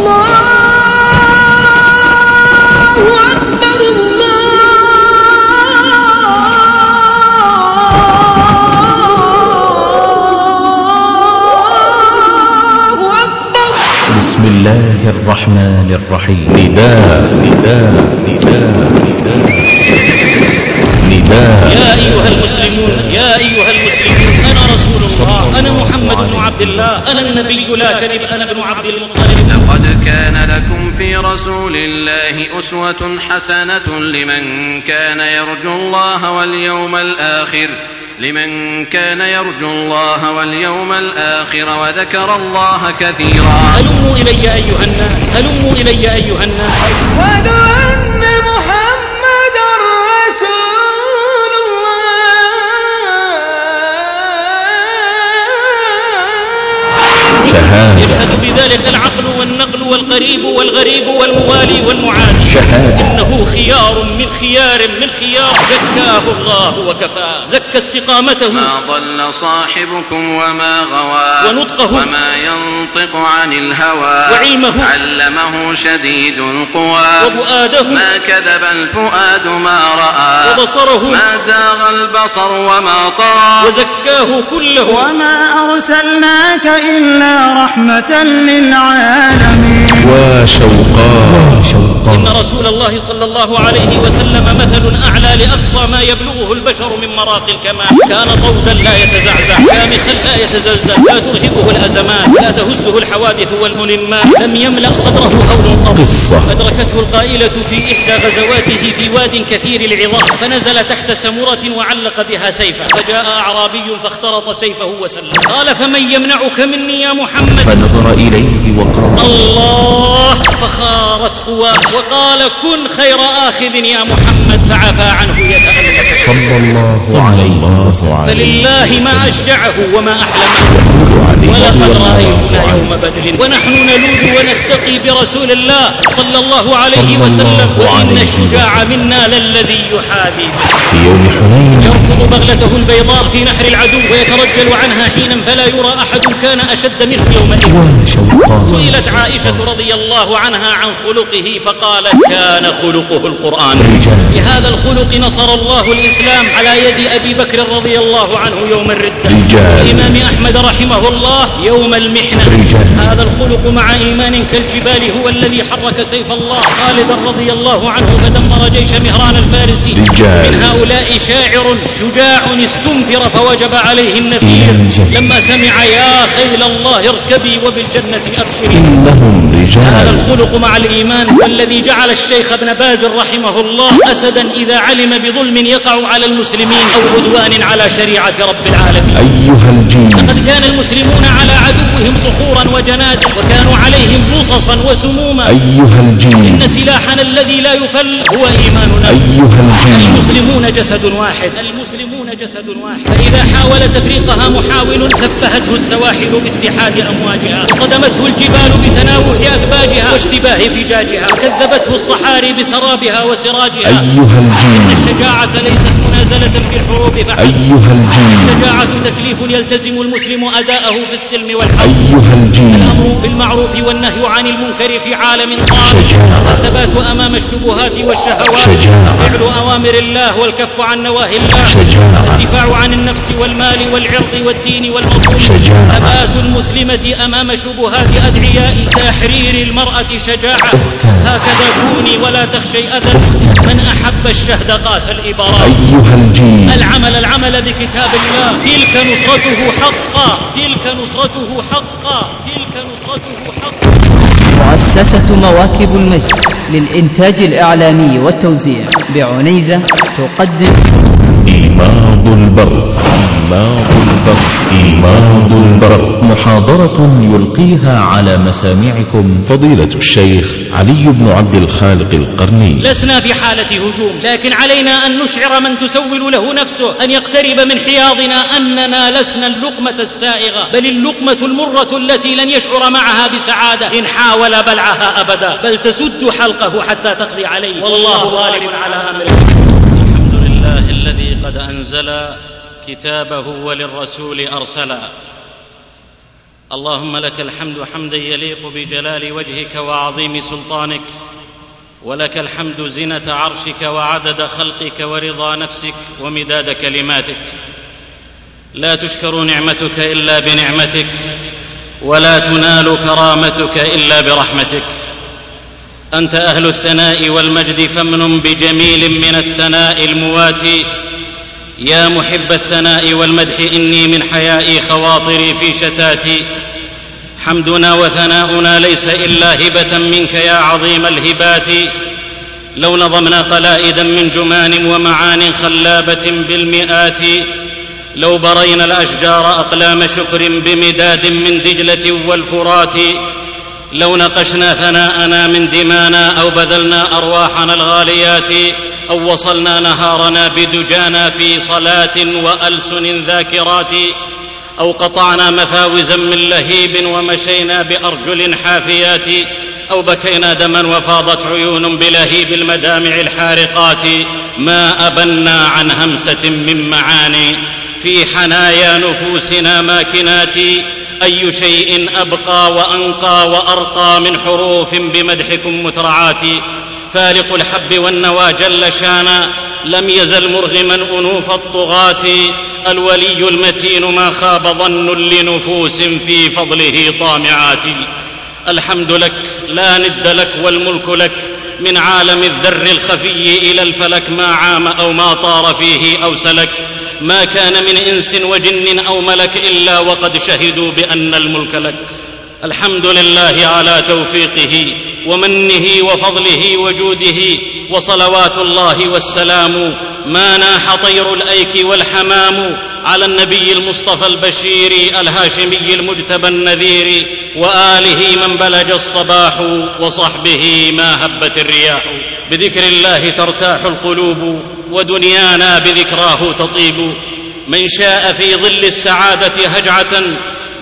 بسم الله الرحمن الرحيم. نداء نداء نداء نداء. نداء. يا أيها المسلمون بن عبد الله أنا النبي لا كذب أنا ابن عبد المطلب. لقد كان لكم في رسول الله أسوة حسنة لمن كان يرجو الله واليوم الآخر لمن كان يرجو الله واليوم الآخر وذكر الله كثيرا. هلموا إلي أيها الناس هلموا إلي أيها الناس. شهادة يشهد بذلك العقل والنقل والقريب والغريب والموالي والمعادي شهادة. إنه خيار من خيار من خيار. زكاه الله وكفاه زكى استقامته. ما ضل صاحبكم وما غوى. ونطقه. وما ينطق عن الهوى. وعلمه علمه شديد القوى. وفؤاده. ما كذب الفؤاد ما رأى. وبصره. ما زاغ البصر وما طغى. وزكاه كله. وما أرسلناك إلا رحمة للعالمين. وشوقا إن رسول الله صلى الله عليه وسلم مثل أعلى لأقصى ما يبلغه البشر من مراقي الكمال كان طودا لا يتزعزع شامخا لا يتزلزل لا ترهبه الأزمات لا تهزه الحوادث والملمات لم يملأ صدره هول قط قصة. أدركته القائلة في إحدى غزواته في واد كثير العظام. فنزل تحت سمرة وعلق بها سيفا فجاء أعرابي فاخترط سيفه وسلم. قال فمن يمنعك مني يا محمد؟ فنظر إليه وقال الله! فخارت قواه. وقال كن خير آخذ يا محمد فعفى عنه يتألم. صلى الله عليه وسلم فلله ما أشجعه وما أحلمه. ولقد رأيتنا يوم بدر. ونحن نلوذ ونتقي برسول الله صلى الله عليه صلى وسلم. وإن الشجاع منا للذي يحاذي به. في يوم حنين. يركض بغلته البيضاء في نحر العدو ويترجل عنها حينا فلا يرى أحد كان أشد منه يومئذ. وشوقا سئلت عائشة رضي الله عنها عن خلقه فقالت كان خلقه القرآن بهذا الخلق نصر الله الإسلام على يد أبي بكر رضي الله عنه يوم الردة. والإمام أحمد رحمه الله يوم المحنة رجال. هذا الخلق مع إيمان كالجبال هو الذي حرك سيف الله خالدا رضي الله عنه فدمر جيش مهران الفارسي رجال. من هؤلاء شاعر شجاع استنفر فوجب عليه النفير. لما سمع يا خيل الله اركبي وبالجنة أبشري إنهم هذا رجال الخلق مع الإيمان والذي جعل الشيخ ابن باز رحمه الله أسدا إذا علم بظلم يقع على المسلمين أو عدوان على شريعة رب العالمين. أيها الجيل لقد كان المسلمون على عدوهم صخورا وجنادا وكانوا عليهم بصصا وسموما. أيها الجيل إن سلاحنا الذي لا يفل هو إيماننا. أيها الجيل المسلمون جسد واحد. المسلمون جسد واحد. فإذا حاول تفريقها محاول سفهته السواحل باتحاد أمواجها. وصدمته الجبال بتناوح أثباجها واشتباه فجاجها. وكذبته الصحاري بسرابها وسراجها. أيها الجيل الشجاعة ليست منازلة في الحروب فحسب. أيها الجيل الشجاعة تكليف يلتزم المسلم أداءه في السلم والحرب. أيها الجيل الأمر بالمعروف والنهي عن المنكر في عالم شجاعة. الثبات أمام الشبهات والشهوات. شجاعة. فعل أوامر الله والكف عن نواهي الله. شجاعة. الدفاع عن النفس والمال والعرض والدين والمظلوم. شجاعة. ثبات المسلمة أمام شبهات أدعياء تحرير المرأة شجاعة. هكذا كوني ولا تخشي أذى. من أحب الشهد قاس الإبارات أيها الجيل. العمل العمل بكتاب الله. تلك نصرته حقا. تلك نصرته حقا. تلك نصرته حقا. مؤسسة مواكب المجد للإنتاج الإعلامي والتوزيع بعنيزة تقدم. إيماض البر إيماض البر إيماض البر محاضرة يلقيها على مسامعكم فضيلة الشيخ علي بن عبد الخالق القرني. لسنا في حالة هجوم لكن علينا أن نشعر من تسول له نفسه أن يقترب من حياضنا أننا لسنا اللقمة السائغة بل اللقمة المرة التي لن يشعر معها بسعادة إن حاول بلعها أبدا بل تسد حلقه حتى تقضي عليه. والله غالب على أمره. الحمد لله الذي قد أنزل كتابه وللرسول أرسلا. اللهم لك الحمد حمدا يليق بجلال وجهك وعظيم سلطانك ولك الحمد زنة عرشك وعدد خلقك ورضا نفسك ومداد كلماتك. لا تشكر نعمتك إلا بنعمتك ولا تنال كرامتك إلا برحمتك. أنت أهل الثناء والمجد فامن بجميل من الثناء المواتي. يا محب الثناء والمدح إني من حيائي خواطري في شتاتي. حمدنا وثناؤنا ليس إلا هبة منك يا عظيم الهبات. لو نظمنا قلائدا من جمان ومعان خلابة بالمئات. لو برينا الأشجار أقلام شكر بمداد من دجلة والفرات. لو نقشنا ثناءنا من دمانا أو بذلنا أرواحنا الغاليات أو وصلنا نهارنا بدجانا في صلاة وألسن ذاكرات أو قطعنا مفاوزا من لهيب ومشينا بأرجل حافيات أو بكينا دما وفاضت عيون بلهيب المدامع الحارقات ما أبنا عن همسة من معاني في حنايا نفوسنا ماكنات أي شيء أبقى وأنقى وأرقى من حروف بمدحكم مترعات فارق الحب والنوى جل شانا لم يزل مرغما أنوف الطغاة. الولي المتين ما خاب ظن لنفوس في فضله طامعات. الحمد لك لا ند لك والملك لك. من عالم الذر الخفي إلى الفلك ما عام أو ما طار فيه أو سلك ما كان من إنس وجن أو ملك إلا وقد شهدوا بأن الملك لك. الحمد لله على توفيقه ومنه وفضله وجوده وصلوات الله والسلام. ما ناح طير الأيك والحمام على النبي المصطفى البشير الهاشمي المجتبى النذير وآله من بلج الصباح وصحبه ما هبت الرياح. بذكر الله ترتاح القلوب ودنيانا بذكراه تطيب. من شاء في ظل السعادة هجعة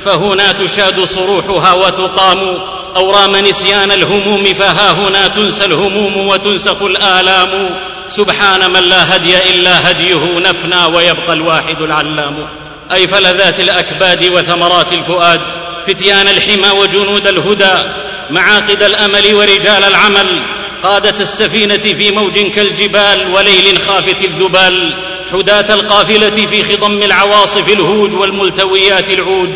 فهنا تشاد صروحها وتقام. أو رام نسيان الهموم فها هنا تنسى الهموم وتنسخ الآلام. سبحان من لا هدي إلا هديه نفنى ويبقى الواحد العلام. أي فلذات الأكباد وثمرات الفؤاد فتيان الحمى وجنود الهدى معاقد الأمل ورجال العمل. قادة السفينة في موج كالجبال وليل خافت الذبال حداة القافلة في خضم العواصف الهوج والملتويات العوج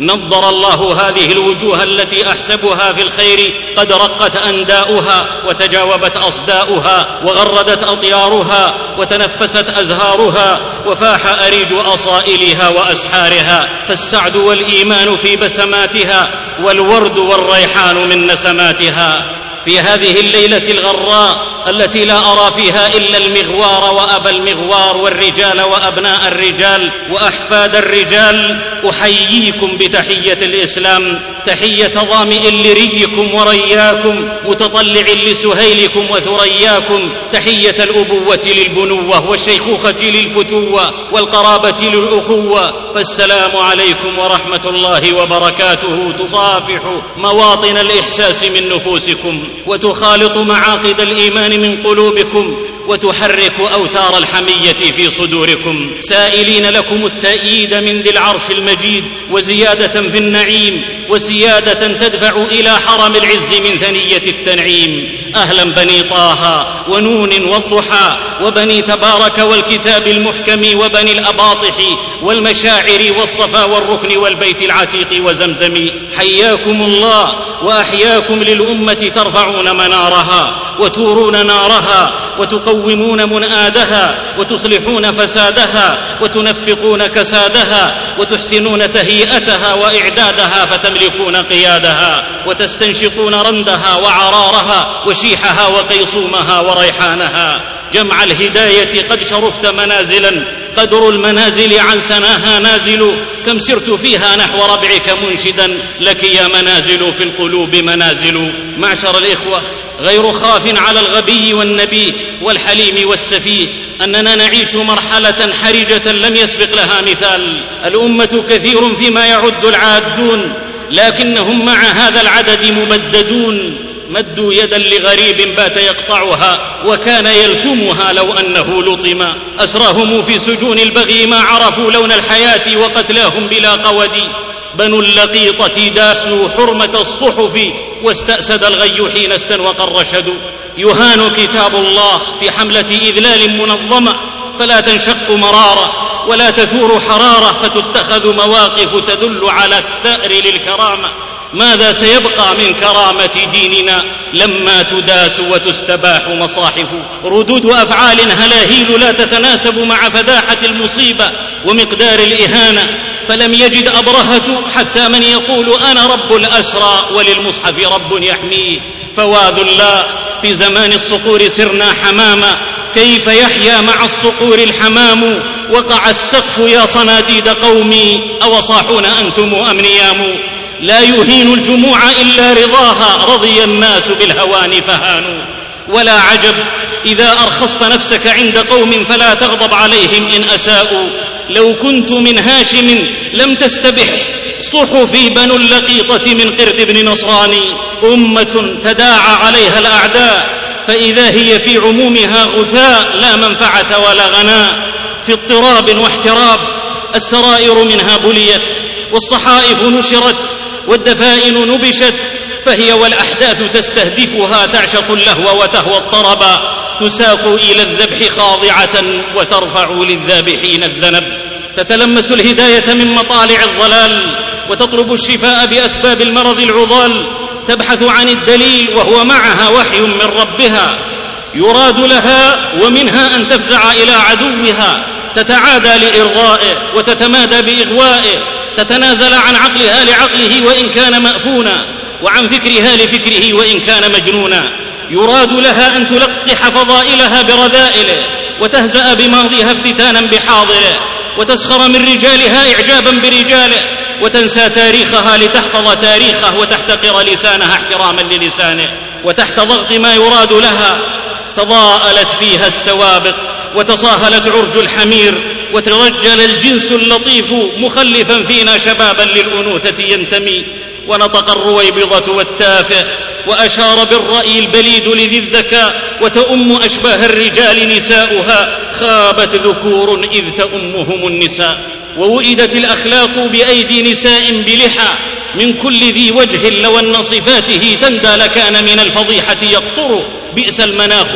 نضر الله هذه الوجوه التي أحسبها في الخير قد رقت أنداؤها وتجاوبت أصداؤها وغردت اطيارها وتنفست أزهارها وفاح أريج أصائلها وأسحارها. فالسعد والإيمان في بسماتها والورد والريحان من نسماتها. في هذه الليلة الغراء التي لا أرى فيها إلا المغوار وأبا المغوار والرجال وأبناء الرجال وأحفاد الرجال أحييكم بتحية الإسلام. تحية ظامئ لريكم ورياكم متطلع لسهيلكم وثرياكم. تحية الأبوة للبنوة والشيخوخة للفتوة والقرابة للأخوة. فالسلام عليكم ورحمة الله وبركاته. تصافح مواطن الإحساس من نفوسكم وتخالط معاقد الإيمان من قلوبكم. وتحرك أوتار الحمية في صدوركم. سائلين لكم التأييد من ذي العرش المجيد وزيادة في النعيم وسياده تدفع إلى حرم العز من ثنية التنعيم. أهلا بني طه ونون والضحى وبني تبارك والكتاب المحكم وبني الأباطح والمشاعر والصفا والركن والبيت العتيق وزمزم. حياكم الله وأحياكم للأمة ترفعون منارها وتورون نارها وتقومون منادها وتصلحون فسادها وتنفقون كسادها وتحسنون تهيئتها وإعدادها فتملكون قيادها وتستنشقون رندها وعرارها وشيحها وقيصومها وريحانها. جمع الهداية قد شرفت منازلا قدر المنازل عن سناها نازل كم سرت فيها نحو ربعك منشدا لك يا منازل في القلوب منازل. معشر الإخوة غير خاف على الغبي والنبي والحليم والسفيه أننا نعيش مرحلة حرجة لم يسبق لها مثال. الأمة كثير فيما يعد العادون لكنهم مع هذا العدد مبددون. مدوا يدا لغريب بات يقطعها وكان يلثمها لو أنه لطم. أسراهم في سجون البغي ما عرفوا لون الحياة وقتلاهم بلا قود. بنو اللقيطة داسوا حرمة الصحف واستأسد الغي حين استنوق الرشد. يهان كتاب الله في حملة إذلال منظمة. فلا تنشق مرارة ولا تثور حرارة فتتخذ مواقف تدل على الثأر للكرامة. ماذا سيبقى من كرامة ديننا لما تداس وتستباح مصاحف ردود أفعال هلاهيل لا تتناسب مع فداحة المصيبة ومقدار الإهانة؟ فلم يجد أبرهة حتى من يقول أنا رب الأسرى وللمصحف رب يحميه فواذ الله في زمان الصقور سرنا حماما. كيف يحيا مع الصقور الحمام؟ وقع السقف يا صناديد قومي. أوصاحون أنتم أم نيام لا يهين الجموع إلا رضاها رضي الناس بالهوان فهانوا. ولا عجب إذا أرخصت نفسك عند قوم فلا تغضب عليهم إن أساءوا. لو كنت من هاشم لم تستبح صحفي بنو اللقيطة من قرد بن نصراني أمة تداعى عليها الأعداء فإذا هي في عمومها غثاء لا منفعة ولا غناء. في اضطراب واحتراب السرائر منها بليت والصحائف نشرت. والدفائن نبشت فهي والأحداث تستهدفها تعشق اللهو وتهوى الطربا تساق إلى الذبح خاضعة وترفع للذابحين الذنب. تتلمس الهداية من مطالع الضلال وتطلب الشفاء بأسباب المرض العضال. تبحث عن الدليل وهو معها وحي من ربها. يراد لها ومنها أن تفزع إلى عدوها. تتعادى لإرضائه وتتمادى بإغوائه. تتنازل عن عقلها لعقله وإن كان مأفونا وعن فكرها لفكره وإن كان مجنونا. يراد لها أن تلقح فضائلها برذائله وتهزأ بماضيها افتتانا بحاضره وتسخر من رجالها إعجابا برجاله وتنسى تاريخها لتحفظ تاريخه وتحتقر لسانها احتراما للسانه وتحت ضغط ما يراد لها. تضاءلت فيها السوابق وتصاهلت عرج الحمير وترجل الجنس اللطيف مخلفا فينا شبابا للأنوثة ينتمي. ونطق الرويبضة والتافه وأشار بالرأي البليد لذي الذكاء وتؤم أشباه الرجال نساؤها. خابت ذكور إذ تؤمهم النساء. ووئدت الأخلاق بأيدي نساء بلحى. من كل ذي وجه لو أن صفاته تندى لكان من الفضيحة يقطر. بئس المناخ.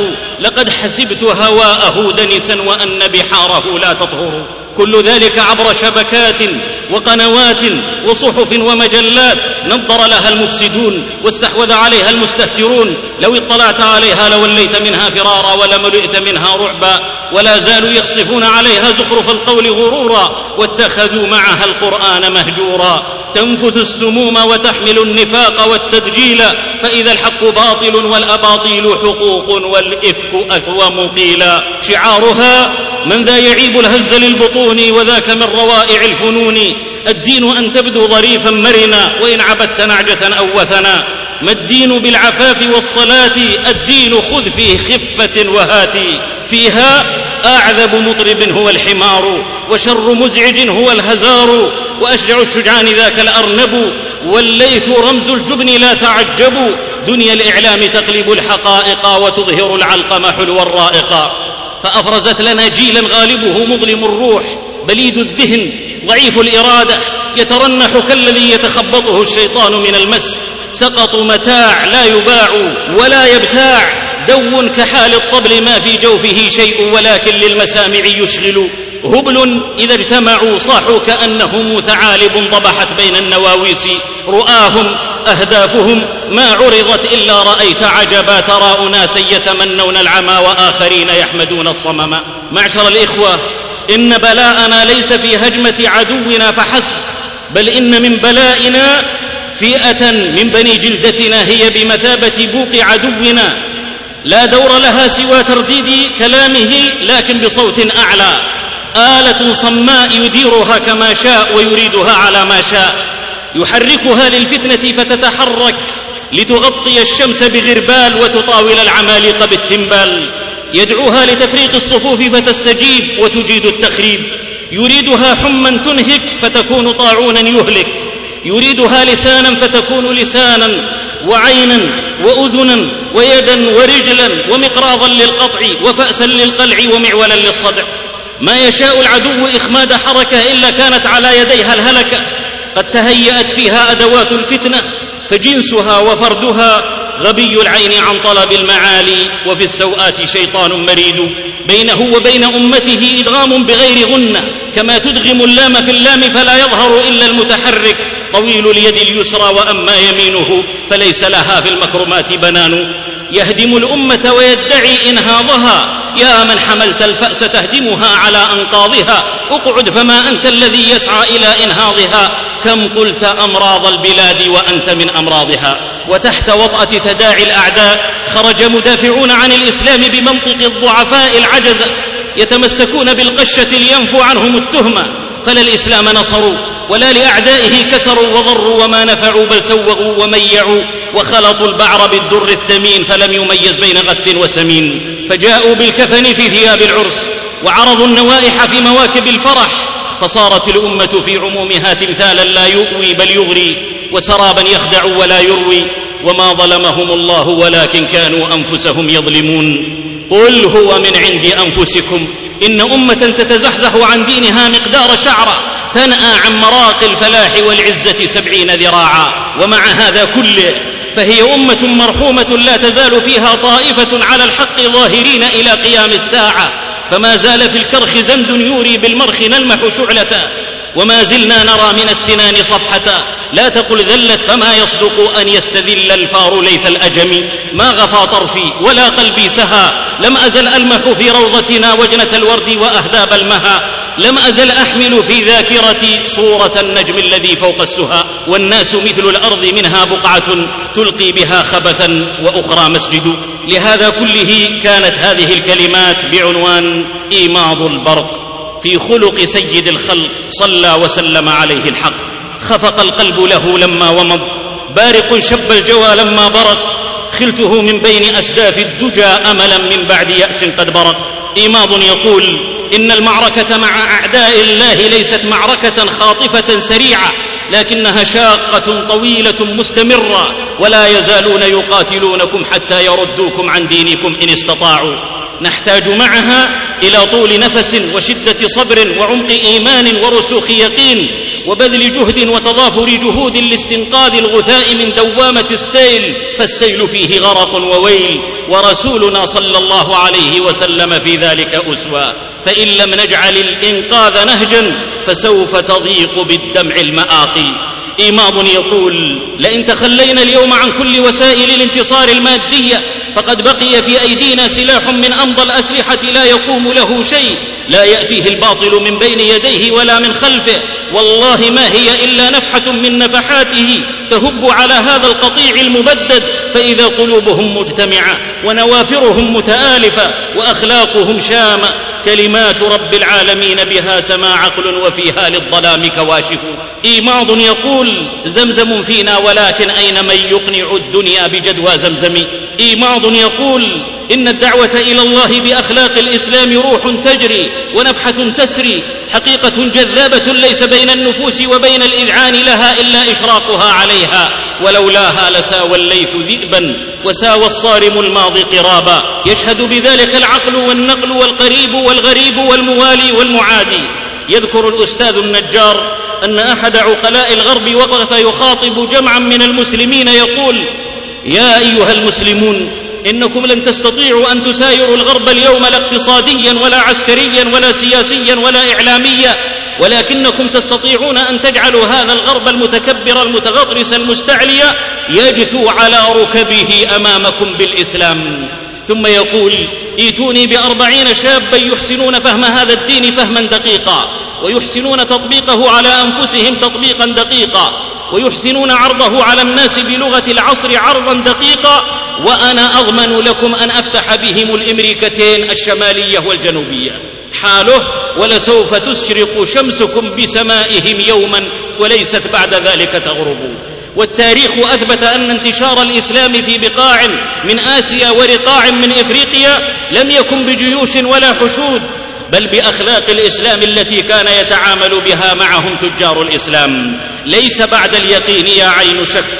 لقد حسبت هواءه دنسا وأن بحاره لا تطهر. كل ذلك عبر شبكات وقنوات وصحف ومجلات. نظر لها المفسدون واستحوذ عليها المستهترون. لو اطلعت عليها لوليت منها فرارا ولملئت منها رعبا. ولا زالوا يخصفون عليها زخرف القول غرورا. واتخذوا معها القرآن مهجورا. تنفث السموم وتحمل النفاق والتدجيل. فإذا الحق باطل والأباطيل حقوق والإفك اثوم قيلا شعارها من ذا يعيب الهز للبطون وذاك من روائع الفنون. الدين أن تبدو ظريفا مرنا وإن عبدت نعجة أو وثنا. ما الدين بالعفاف والصلاة؟ الدين خذ فيه خفة وهاتي فيها أعذب مطرب هو الحمار وشر مزعج هو الهزار. وأشجع الشجعان ذاك الأرنب والليث رمز الجبن لا تعجبوا دنيا الإعلام تقلب الحقائق وتظهر العلقم حلو الرائقا فافرزت لنا جيلا غالبه مظلم الروح بليد الذهن ضعيف الإرادة يترنح كالذي يتخبطه الشيطان من المس. سقط متاع لا يباع ولا يبتاع دو كحال الطبل ما في جوفه شيء ولكن للمسامع يشغل. هبل إذا اجتمعوا صاحوا كأنهم ثعالب ضبحت بين النواويس رؤاهم أهدافهم ما عرضت إلا رأيت عجبا ترى أناسا يتمنون العمى وآخرين يحمدون الصمم. معشر الإخوة إن بلاءنا ليس في هجمة عدونا فحسب بل إن من بلائنا فئة من بني جلدتنا هي بمثابة بوق عدونا. لا دور لها سوى ترديد كلامه لكن بصوت أعلى. آلة صماء يديرها كما شاء ويريدها على ما شاء. يحركها للفتنة فتتحرك لتغطي الشمس بغربال وتطاول العمالقة بالتنبال يدعوها لتفريق الصفوف فتستجيب وتجيد التخريب. يريدها حما تنهك فتكون طاعونا يهلك. يريدها لسانا فتكون لسانا وعينا واذنا ويدا ورجلا ومقراضا للقطع وفاسا للقلع ومعولا للصدع. ما يشاء العدو إخماد حركة إلا كانت على يديها الهلكة. قد تهيأت فيها أدوات الفتنة فجنسها وفردها غبي العين عن طلب المعالي وفي السوءات شيطان مريد. بينه وبين أمته إدغام بغير غنة كما تدغم اللام في اللام فلا يظهر إلا المتحرك. طويل اليد اليسرى وأما يمينه فليس لها في المكرمات بنان. يهدم الأمة ويدعي انهاضها يا من حملت الفأس تهدمها على أنقاضها. اقعد فما أنت الذي يسعى إلى إنهاضها. كم قلت أمراض البلاد وأنت من أمراضها؟ وتحت وطأة تداعي الأعداء خرج مدافعون عن الإسلام بمنطق الضعفاء العجزه يتمسكون بالقشة لينفوا عنهم التهمة. فلا الإسلام نصروا ولا لأعدائه كسروا وضروا وما نفعوا بل سوغوا وميعوا وخلطوا البعر بالدر الثمين فلم يميز بين غث وسمين. فجاءوا بالكفن في ثياب العرس وعرضوا النوائح في مواكب الفرح فصارت الأمة في عمومها تمثالا لا يؤوي بل يغري وسرابا يخدع ولا يروي وما ظلمهم الله ولكن كانوا أنفسهم يظلمون. قل هو من عند أنفسكم إن أمة تتزحزح عن دينها مقدار شعرة تنأى عن مراق الفلاح والعزة سبعين ذراعا ومع هذا كله فهي أمة مرحومة لا تزال فيها طائفة على الحق ظاهرين إلى قيام الساعة. فما زال في الكرخ زند يوري بالمرخ نلمح شعلة. وما زلنا نرى من السنان صفحة. لا تقل ذلت فما يصدق أن يستذل الفار ليث الأجم. ما غفى طرفي ولا قلبي سها. لم أزل ألمح في روضتنا وجنة الورد وأهداب المها. لم أزل أحمل في ذاكرتي صورة النجم الذي فوق السهى والناس مثل الأرض منها بقعة تلقي بها خبثا وأخرى مسجد. لهذا كله كانت هذه الكلمات بعنوان إيماض البرق في خلق سيد الخلق صلى وسلم عليه الحق. خفق القلب له لما ومض. بارق شب الجوى لما برق. خلته من بين أسداف الدجى أملا من بعد يأس قد برق. إيماض يقول إن المعركة مع أعداء الله ليست معركة خاطفة سريعة لكنها شاقة طويلة مستمرة ولا يزالون يقاتلونكم حتى يردوكم عن دينكم إن استطاعوا. نحتاج معها إلى طول نفس وشدة صبر وعمق إيمان ورسوخ يقين وبذل جهد وتضافر جهود لاستنقاذ الغثاء من دوامة السيل. فالسيل فيه غرق وويل ورسولنا صلى الله عليه وسلم في ذلك أسوى. فإن لم نجعل الإنقاذ نهجا فسوف تضيق بالدمع المآقي. إيماض يقول لئن تخلينا اليوم عن كل وسائل الانتصار المادية فقد بقي في أيدينا سلاح من أمضى الأسلحة لا يقوم له شيء. لا يأتيه الباطل من بين يديه ولا من خلفه. والله ما هي إلا نفحة من نفحاته تهب على هذا القطيع المبدد. فإذا قلوبهم مجتمعة ونوافرهم متآلفة وأخلاقهم شامة كلمات رب العالمين بها سما عقل وفيها للظلام كواشف. إيماض يقول زمزم فينا ولكن أين من يقنع الدنيا بجدوى زمزم؟ إيماض يقول إن الدعوة إلى الله بأخلاق الإسلام روح تجري ونفحة تسري حقيقة جذابة ليس بين النفوس وبين الإذعان لها إلا إشراقها عليها. ولولاها لساوى الليث ذئبا وساوى الصارم الماضي قرابا. يشهد بذلك العقل والنقل والقريب والغريب والموالي والمعادي. يذكر الأستاذ النجار أن أحد عقلاء الغرب وقف يخاطب جمعا من المسلمين يقول يا أيها المسلمون إنكم لن تستطيعوا أن تسايروا الغرب اليوم لا اقتصاديا ولا عسكريا ولا سياسيا ولا اعلاميا ولكنكم تستطيعون أن تجعلوا هذا الغرب المتكبر المتغطرس المستعلي يجثو على ركبه أمامكم بالإسلام. ثم يقول إيتوني بأربعين شابا يحسنون فهم هذا الدين فهما دقيقا ويحسنون تطبيقه على أنفسهم تطبيقا دقيقا ويحسنون عرضه على الناس بلغة العصر عرضا دقيقا وأنا أضمن لكم أن أفتح بهم الإمريكتين الشمالية والجنوبية. حاله ولسوف تشرق شمسكم بسمائهم يوما وليست بعد ذلك تغرب. والتاريخ أثبت أن انتشار الإسلام في بقاع من آسيا ورقاع من إفريقيا لم يكن بجيوش ولا حشود بل بأخلاق الإسلام التي كان يتعامل بها معهم تجار الإسلام. ليس بعد اليقين يا عين شك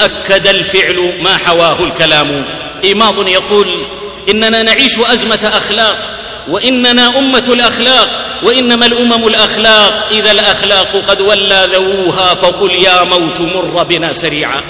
أكد الفعل ما حواه الكلام. ايماض يقول إننا نعيش أزمة أخلاق وإننا أمة الأخلاق وإنما الأمم الأخلاق إذا الأخلاق قد ولى ذووها فقل يا موت مر بنا سريعا.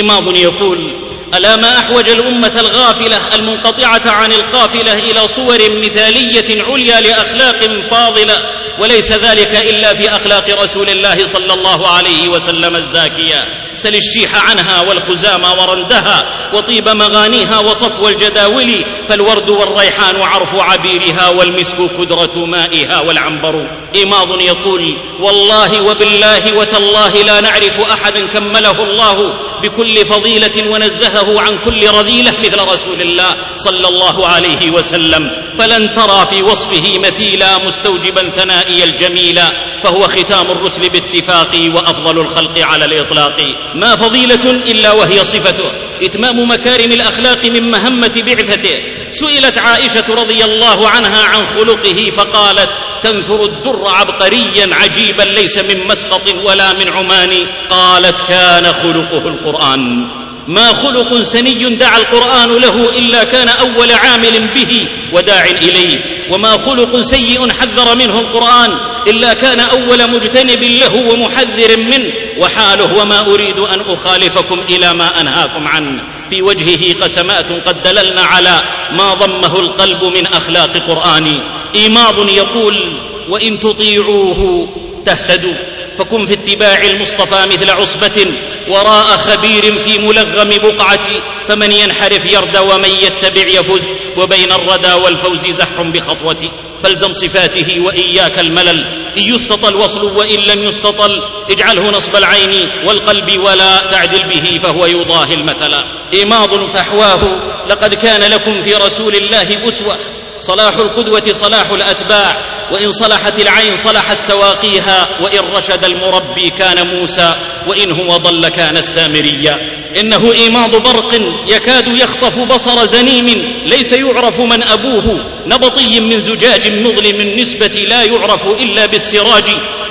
إماض يقول ألا ما أحوج الأمة الغافلة المنقطعة عن القافلة إلى صور مثالية عليا لأخلاق فاضلة وليس ذلك إلا في أخلاق رسول الله صلى الله عليه وسلم الزاكية. سل الشيح عنها والخزام ورندها وطيب مغانيها وصفو الجداول فالورد والريحان عرف عبيرها والمسك كدرة مائها والعنبر. إماض يقول والله وبالله وتالله لا نعرف أحدا كمله الله بكل فضيلة ونزهه عن كل رذيلة مثل رسول الله صلى الله عليه وسلم. فلن ترى في وصفه مثيلا مستوجبا ثنائي الجميلا فهو ختام الرسل باتفاق وأفضل الخلق على الإطلاق. ما فضيلة إلا وهي صفته. إتمام مكارم الأخلاق من مهمة بعثته. سئلت عائشة رضي الله عنها عن خلقه فقالت تنثر الدر عبقريا عجيبا ليس من مسقط ولا من عمان. قالت كان خلقه القرآن. ما خلق سني دعا القرآن له إلا كان أول عامل به وداع إليه. وما خلق سيء حذر منه القرآن. إلا كان أول مجتنب له ومحذر منه. وحاله وما أريد أن أخالفكم إلى ما أنهاكم عنه. في وجهه قسمات قد دللن على ما ضمه القلب من أخلاق قرآني إيماض يقول وإن تطيعوه تهتدوا. فكن في اتباع المصطفى مثل عصبة وراء خبير في ملغم بقعة. فمن ينحرف يردى ومن يتبع يفز وبين الردى والفوز زح بخطوة. فالزم صفاته وإياك الملل. إن يستطل وصل وإن لم يستطل. اجعله نصب العين والقلب ولا تعدل به فهو يضاهي المثل. إيماض فحواه. لقد كان لكم في رسول الله أسوة. صلاح القدوة صلاح الأتباع. وإن صلحت العين صلحت سواقيها وإن رشد المربي كان موسى وإن هو ضل كان السامريا إنه إيماض برق يكاد يخطف بصر زنيم ليس يعرف من أبوه. نبطي من زجاج مظلم نسبة لا يعرف إلا بالسراج.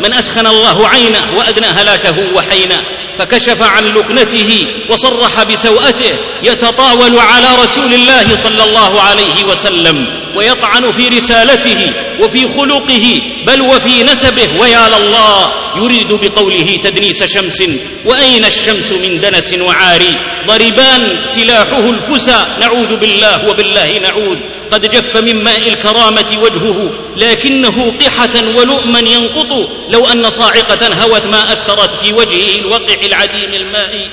من أسخن الله عينه وأدنى هلاكه وحينا فكشف عن لكنته وصرح بسوءته يتطاول على رسول الله صلى الله عليه وسلم. ويطعن في رسالته وفي خلقه بل وفي نسبه ويا لله يريد بقوله تدنيس شمس وأين الشمس من دنس وعاري؟ ضربان سلاحه الفسى نعوذ بالله وبالله نعوذ قد جف من ماء الكرامة وجهه لكنه قحة ولؤما ينقط. لو أن صاعقة هوت ما أثرت في وجهه الوقع العديم الماء.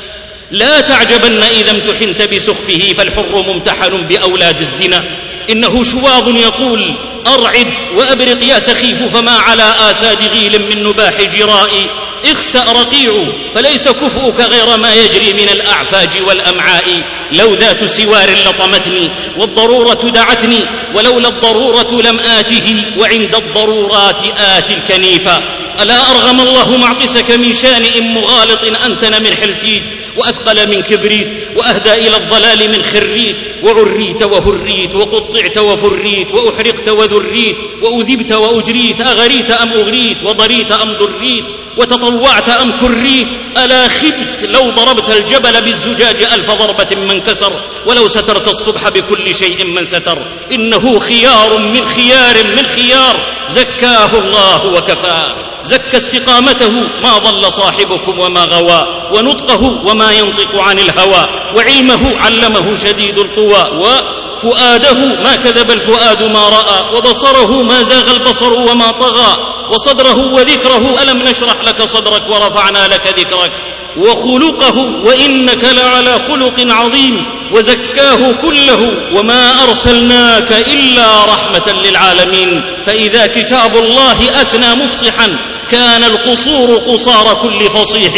لا تعجبن إذا امتحنت بسخفه فالحر ممتحن بأولاد الزنا. إنه شواظ يقول أرعد وأبرق يا سخيف فما على آساد غيل من نباح جرائي. اخسأ رقيع فليس كفؤك غير ما يجري من الأعفاج والأمعاء. لو ذات سوار لطمتني والضرورة دعتني ولولا الضرورة لم آته وعند الضرورات اتي الكنيفا ألا أرغم الله معطسك من شانئ مغالط انتن من حلتيت وأثقل من كبريت وأهدى إلى الضلال من خريت. وعريت وهريت وقطعت وفريت وأحرقت وذريت وأذبت وأجريت أغريت أم أغريت وضريت أم ضريت وتطوعت أم كريت ألا خبت لو ضربت الجبل بالزجاج ألف ضربة من كسر ولو سترت الصبح بكل شيء من ستر إنه خيار من خيار من خيار زكاه الله وكفاه زكى استقامته ما ضل صاحبكم وما غوى ونطقه وما ينطق عن الهوى وعلمه علمه شديد القوى وفؤاده ما كذب الفؤاد ما رأى وبصره ما زاغ البصر وما طغى وصدره وذكره ألم نشرح لك صدرك ورفعنا لك ذكرك؟ وخلقه وإنك لعلى خلق عظيم وزكاه كله وما أرسلناك إلا رحمة للعالمين فإذا كتاب الله أثنى مفصحا كان القصور قصار كل فصيح.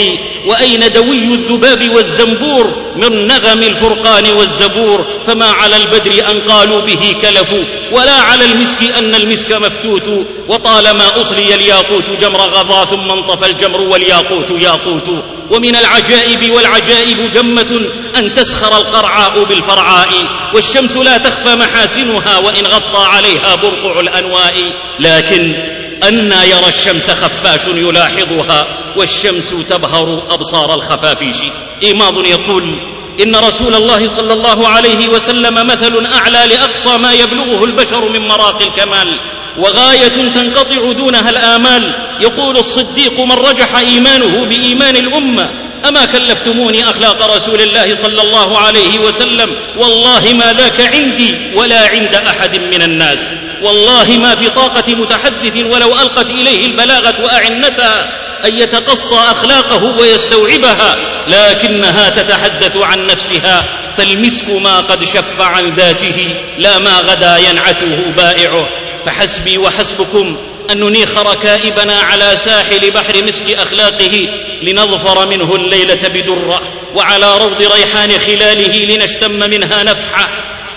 وأين دوي الذباب والزنبور من نغم الفرقان والزبور فما على البدر أن قالوا به كلفوا ولا على المسك أن المسك مفتوت وطالما أصلي الياقوت جمر غضا ثم انطفى الجمر والياقوت ياقوت ومن العجائب والعجائب جمة أن تسخر القرعاء بالفرعاء والشمس لا تخفى محاسنها وإن غطى عليها برقع الأنواء لكن أنا يرى الشمس خفاش يلاحظها والشمس تبهر أبصار الخفافيش. إيماض يقول إن رسول الله صلى الله عليه وسلم مثل أعلى لأقصى ما يبلغه البشر من مراقي الكمال. وغاية تنقطع دونها الآمال. يقول الصديق من رجح إيمانه بإيمان الأمة. أما كلفتموني أخلاق رسول الله صلى الله عليه وسلم. والله ما ذاك عندي ولا عند أحد من الناس. والله ما في طاقة متحدث ولو ألقت إليه البلاغة وأعنتها. أن يتقصى أخلاقه ويستوعبها لكنها تتحدث عن نفسها فالمسك ما قد شف عن ذاته لا ما غدا ينعته بائعه. فحسبي وحسبكم أن ننيخ ركائبنا على ساحل بحر مسك أخلاقه لنظفر منه الليلة بدرة وعلى روض ريحان خلاله لنشتم منها نفحة.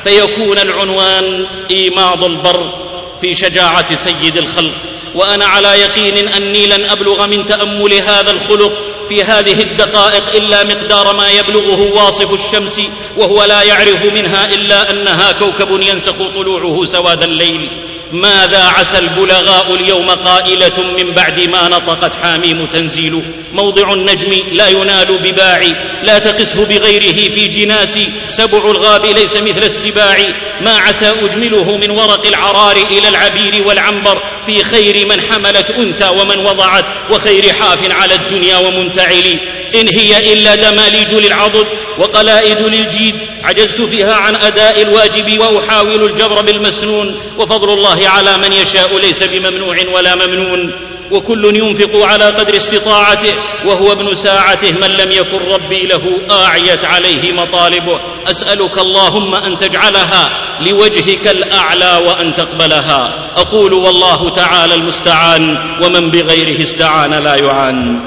فيكون العنوان إيماض البر في شجاعة سيد الخلق. وأنا على يقين أني لن أبلغ من تأمل هذا الخلق في هذه الدقائق إلا مقدار ما يبلغه واصف الشمس وهو لا يعرف منها إلا أنها كوكب ينسخ طلوعه سواد الليل. ماذا عسى البلغاء اليوم قائلة من بعد ما نطقت حاميم تنزيل موضع النجم لا ينال بباعي لا تقسه بغيره في جناسي. سبع الغاب ليس مثل السباع. ما عسى أجمله من ورق العرار إلى العبير والعنبر. في خير من حملت أنثى ومن وضعت وخير حاف على الدنيا ومنتعل. إن هي إلا دماليج للعضد وقلائد للجيد. عجزت فيها عن أداء الواجب وأحاول الجبر بالمسنون وفضل الله على من يشاء ليس بممنوع ولا ممنون وكل ينفق على قدر استطاعته وهو ابن ساعته من لم يكن ربي له أعيت عليه مطالبه أسألك اللهم أن تجعلها لوجهك الأعلى وأن تقبلها أقول والله تعالى المستعان ومن بغيره استعان لا يعان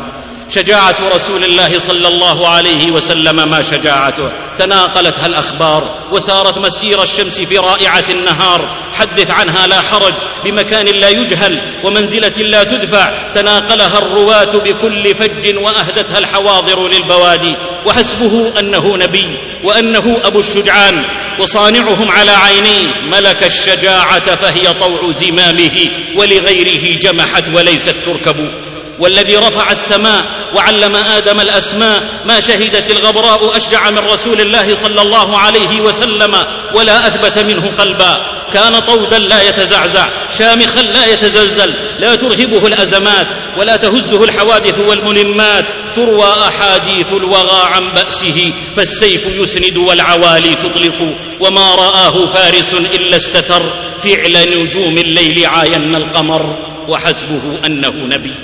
شجاعة رسول الله صلى الله عليه وسلم ما شجاعته. تناقلتها الاخبار وسارت مسير الشمس في رائعة النهار. حدث عنها لا حرج بمكان لا يجهل ومنزلة لا تدفع. تناقلها الرواة بكل فج وأهدتها الحواضر للبوادي. وحسبه أنه نبي وأنه أبو الشجعان. وصانعهم على عينيه ملك الشجاعة فهي طوع زمامه ولغيره جمحت وليست تركب والذي رفع السماء وعلم آدم الأسماء. ما شهدت الغبراء أشجع من رسول الله صلى الله عليه وسلم ولا أثبت منه قلبا. كان طودا لا يتزعزع شامخا لا يتزلزل لا ترهبه الأزمات ولا تهزه الحوادث والملمات. تروى أحاديث الوغى عن بأسه فالسيف يسند والعوالي تطلق. وما رآه فارس إلا استتر. فعل نجوم الليل عاين القمر وحسبه أنه نبي.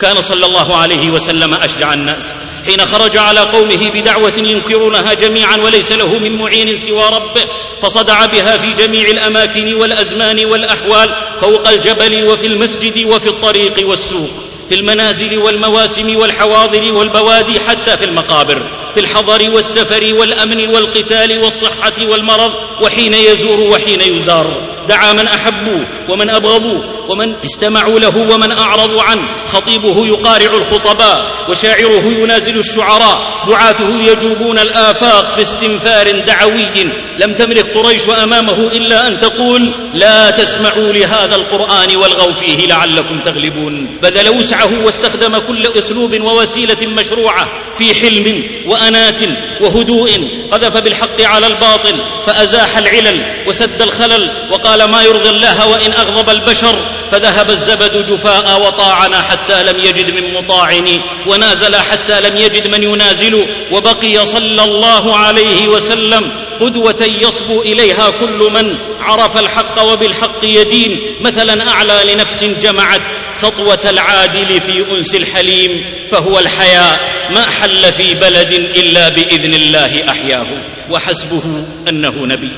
كان صلى الله عليه وسلم أشجع الناس. حين خرج على قومه بدعوة ينكرونها جميعا وليس له من معين سوى ربه فصدع بها في جميع الأماكن والأزمان والأحوال فوق الجبل وفي المسجد وفي الطريق والسوق في المنازل والمواسم والحواضر والبوادي حتى في المقابر. في الحضر والسفر والأمن والقتال والصحة والمرض وحين يزور وحين يزار. دعا من احبوا ومن ابغضوا ومن استمعوا له ومن أعرضوا عنه. خطيبه يقارع الخطباء وشاعره ينازل الشعراء. دعاته يجوبون الآفاق باستنفار دعوي. لم تملك قريش امامه إلا أن تقول لا تسمعوا لهذا القرآن والغوا فيه لعلكم تغلبون. بذل وسعه واستخدم كل أسلوب ووسيلة مشروعة في حلم وانات وهدوء قذف بالحق على الباطل فأزاح العلل وسد الخلل وقال ما يرضي الله وإن أغضب البشر؟ فذهب الزبد جفاء وطاعنا حتى لم يجد من مطاعن ونازل حتى لم يجد من ينازل وبقي صلى الله عليه وسلم قدوة يصبو إليها كل من عرف الحق وبالحق يدين مثلا أعلى لنفس جمعت سطوة العادل في أنس الحليم فهو الحياء ما حل في بلد إلا بإذن الله أحياه. وحسبه أنه نبي.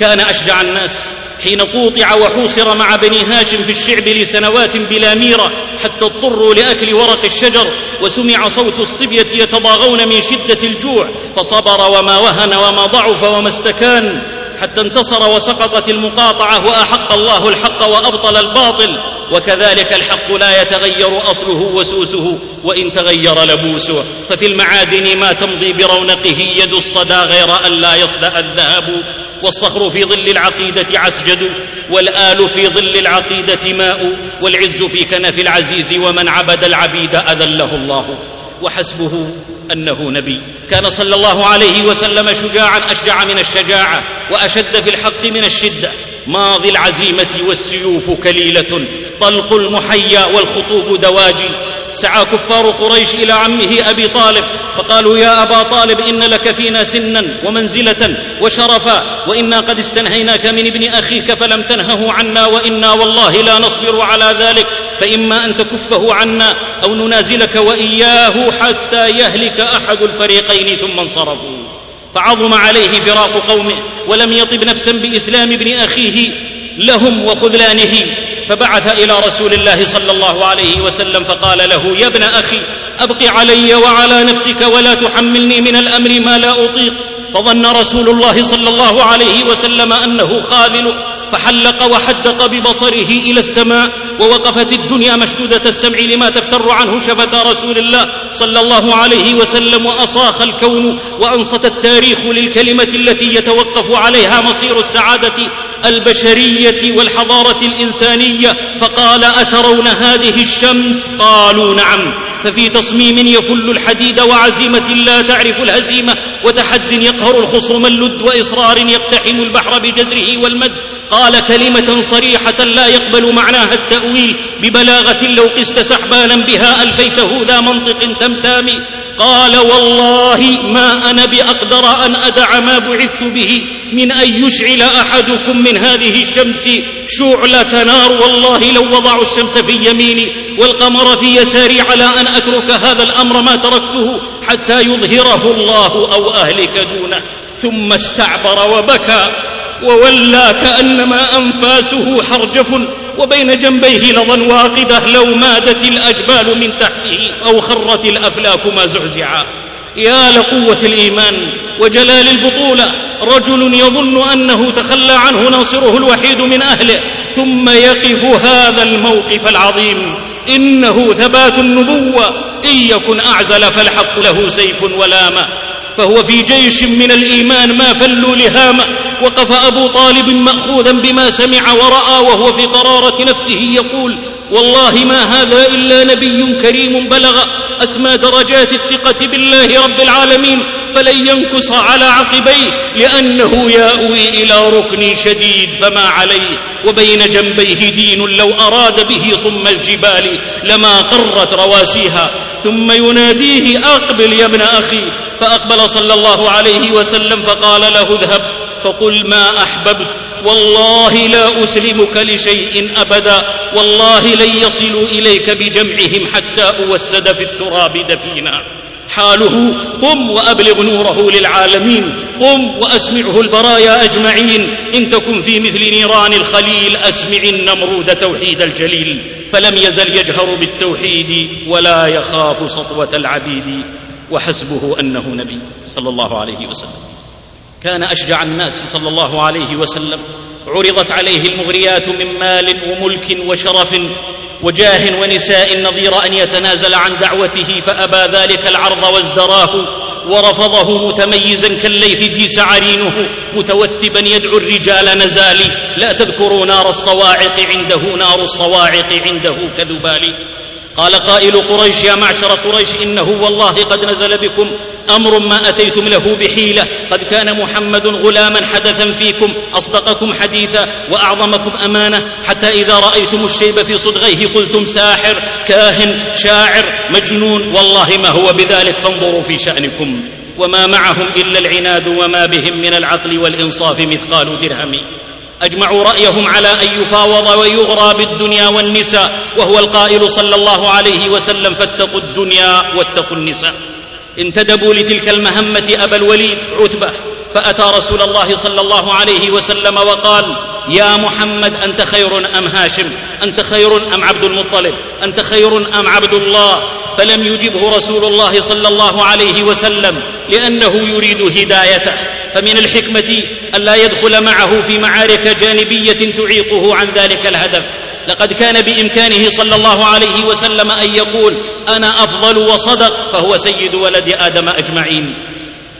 كان أشجع الناس حين قوطع وحوصر مع بني هاشم في الشعب لسنوات بلا ميرة حتى اضطروا لأكل ورق الشجر وسمع صوت الصبية يتضاغون من شدة الجوع فصبر وما وهن وما ضعف وما استكان. حتى انتصر وسقطت المقاطعة وأحق الله الحق وأبطل الباطل وكذلك الحق لا يتغير أصله وسوسه وإن تغير لبوسه. ففي المعادن ما تمضي برونقه يد الصدى غير أن لا يصدأ الذهب والصخر في ظل العقيدة عسجد والآل في ظل العقيدة ماء والعز في كنف العزيز ومن عبد العبيد أذله الله. وحسبه أنه نبي. كان صلى الله عليه وسلم شجاعا أشجع من الشجاعة وأشد في الحق من الشدة. ماضي العزيمة والسيوف كليلة طلق المحيا والخطوب دواجي. سعى كفار قريش إلى عمه أبي طالب فقالوا يا أبا طالب إن لك فينا سنا ومنزلة وشرفا وإنا قد استنهيناك من ابن أخيك فلم تنهه عنا وإنا والله لا نصبر على ذلك. فإما أن تكفه عنا أو ننازلك وإياه حتى يهلك أحد الفريقين ثم انصرفوا. فعظم عليه فراق قومه ولم يطب نفسا بإسلام ابن أخيه لهم وخذلانه. فبعث إلى رسول الله صلى الله عليه وسلم فقال له يا ابن أخي أبق علي وعلى نفسك ولا تحملني من الأمر ما لا أطيق. فظن رسول الله صلى الله عليه وسلم أنه خاذل فحلق وحدق ببصره إلى السماء ووقفت الدنيا مشدودة السمع لما تفتر عنه شفتا رسول الله صلى الله عليه وسلم وأصاخ الكون وأنصت التاريخ للكلمة التي يتوقف عليها مصير السعادة البشرية والحضارة الإنسانية. فقال أترون هذه الشمس؟ قالوا نعم. ففي تصميم يفل الحديد وعزيمة لا تعرف الهزيمة وتحد يقهر الخصوم اللد وإصرار يقتحم البحر بجزره والمد. قال كلمة صريحة لا يقبل معناها التأويل ببلاغة لو قست سحبانا بها ألفيته ذا منطق تمتامي قال والله ما أنا بأقدر أن أدع ما بعثت به من أن يشعل أحدكم من هذه الشمس شعلة نار. والله لو وضعوا الشمس في يميني والقمر في يساري على أن أترك هذا الأمر ما تركته حتى يظهره الله أو أهلك دونه. ثم استعبر وبكى. وولى كأنما أنفاسه حرجف وبين جنبيه لظى واقدة لو مادت الأجبال من تحته أو خرت الأفلاك ما زعزعا يا لقوة الإيمان وجلال البطوله رجل يظن أنه تخلى عنه ناصره الوحيد من أهله ثم يقف هذا الموقف العظيم. إنه ثبات النبوة إن يكن أعزل فالحق له سيف ولامه فهو في جيش من الإيمان ما فلوا لهامه وقف أبو طالب مأخوذا بما سمع ورأى وهو في قرارة نفسه يقول والله ما هذا إلا نبي كريم بلغ أسمى درجات الثقة بالله رب العالمين فلن ينكص على عقبيه لأنه يأوي إلى ركن شديد فما عليه وبين جنبيه دين لو أراد به صم الجبال لما قرت رواسيها ثم يناديه أقبل يا ابن أخي. فأقبل صلى الله عليه وسلم فقال له اذهب. فقل ما أحببت. والله لا أسلمك لشيء أبدا. والله لن يصلوا إليك بجمعهم حتى أوسد في التراب دفينا. حاله قم وأبلغ نوره للعالمين. قم وأسمعه البرايا أجمعين. إن تكن في مثل نيران الخليل أسمع النمرود توحيد الجليل. فلم يزل يجهر بالتوحيد ولا يخاف سطوة العبيد وحسبه أنه نبي صلى الله عليه وسلم. كان أشجع الناس صلى الله عليه وسلم. عرضت عليه المغريات من مال وملك وشرف وجاه ونساء نظير أن يتنازل عن دعوته فأبى ذلك العرض وازدراه. ورفضه متميزا كالليث ديس عرينه متوثبا يدعو الرجال نزالي. لا تذكروا نار الصواعق عنده نار الصواعق عنده كذبالي. قال قائل قريش يا معشر قريش إنه والله قد نزل بكم أمر ما أتيتم له بحيلة. قد كان محمد غلاما حدثا فيكم أصدقكم حديثا وأعظمكم أمانة. حتى إذا رأيتم الشيب في صدغيه قلتم ساحر كاهن شاعر مجنون. والله ما هو بذلك فانظروا في شأنكم. وما معهم إلا العناد وما بهم من العقل والإنصاف مثقال درهم. أجمعوا رأيهم على أن يفاوض ويغرى بالدنيا والنساء وهو القائل صلى الله عليه وسلم فاتقوا الدنيا واتقوا النساء. انتدبوا لتلك المهمة أبا الوليد عتبة فأتى رسول الله صلى الله عليه وسلم وقال يا محمد أنت خير أم هاشم؟ أنت خير أم عبد المطلب؟ أنت خير أم عبد الله؟ فلم يجبه رسول الله صلى الله عليه وسلم لأنه يريد هدايته. فمن الحكمة الا يدخل معه في معارك جانبية تعيقه عن ذلك الهدف. لقد كان بإمكانه صلى الله عليه وسلم أن يقول أنا أفضل وصدق فهو سيد ولد آدم أجمعين.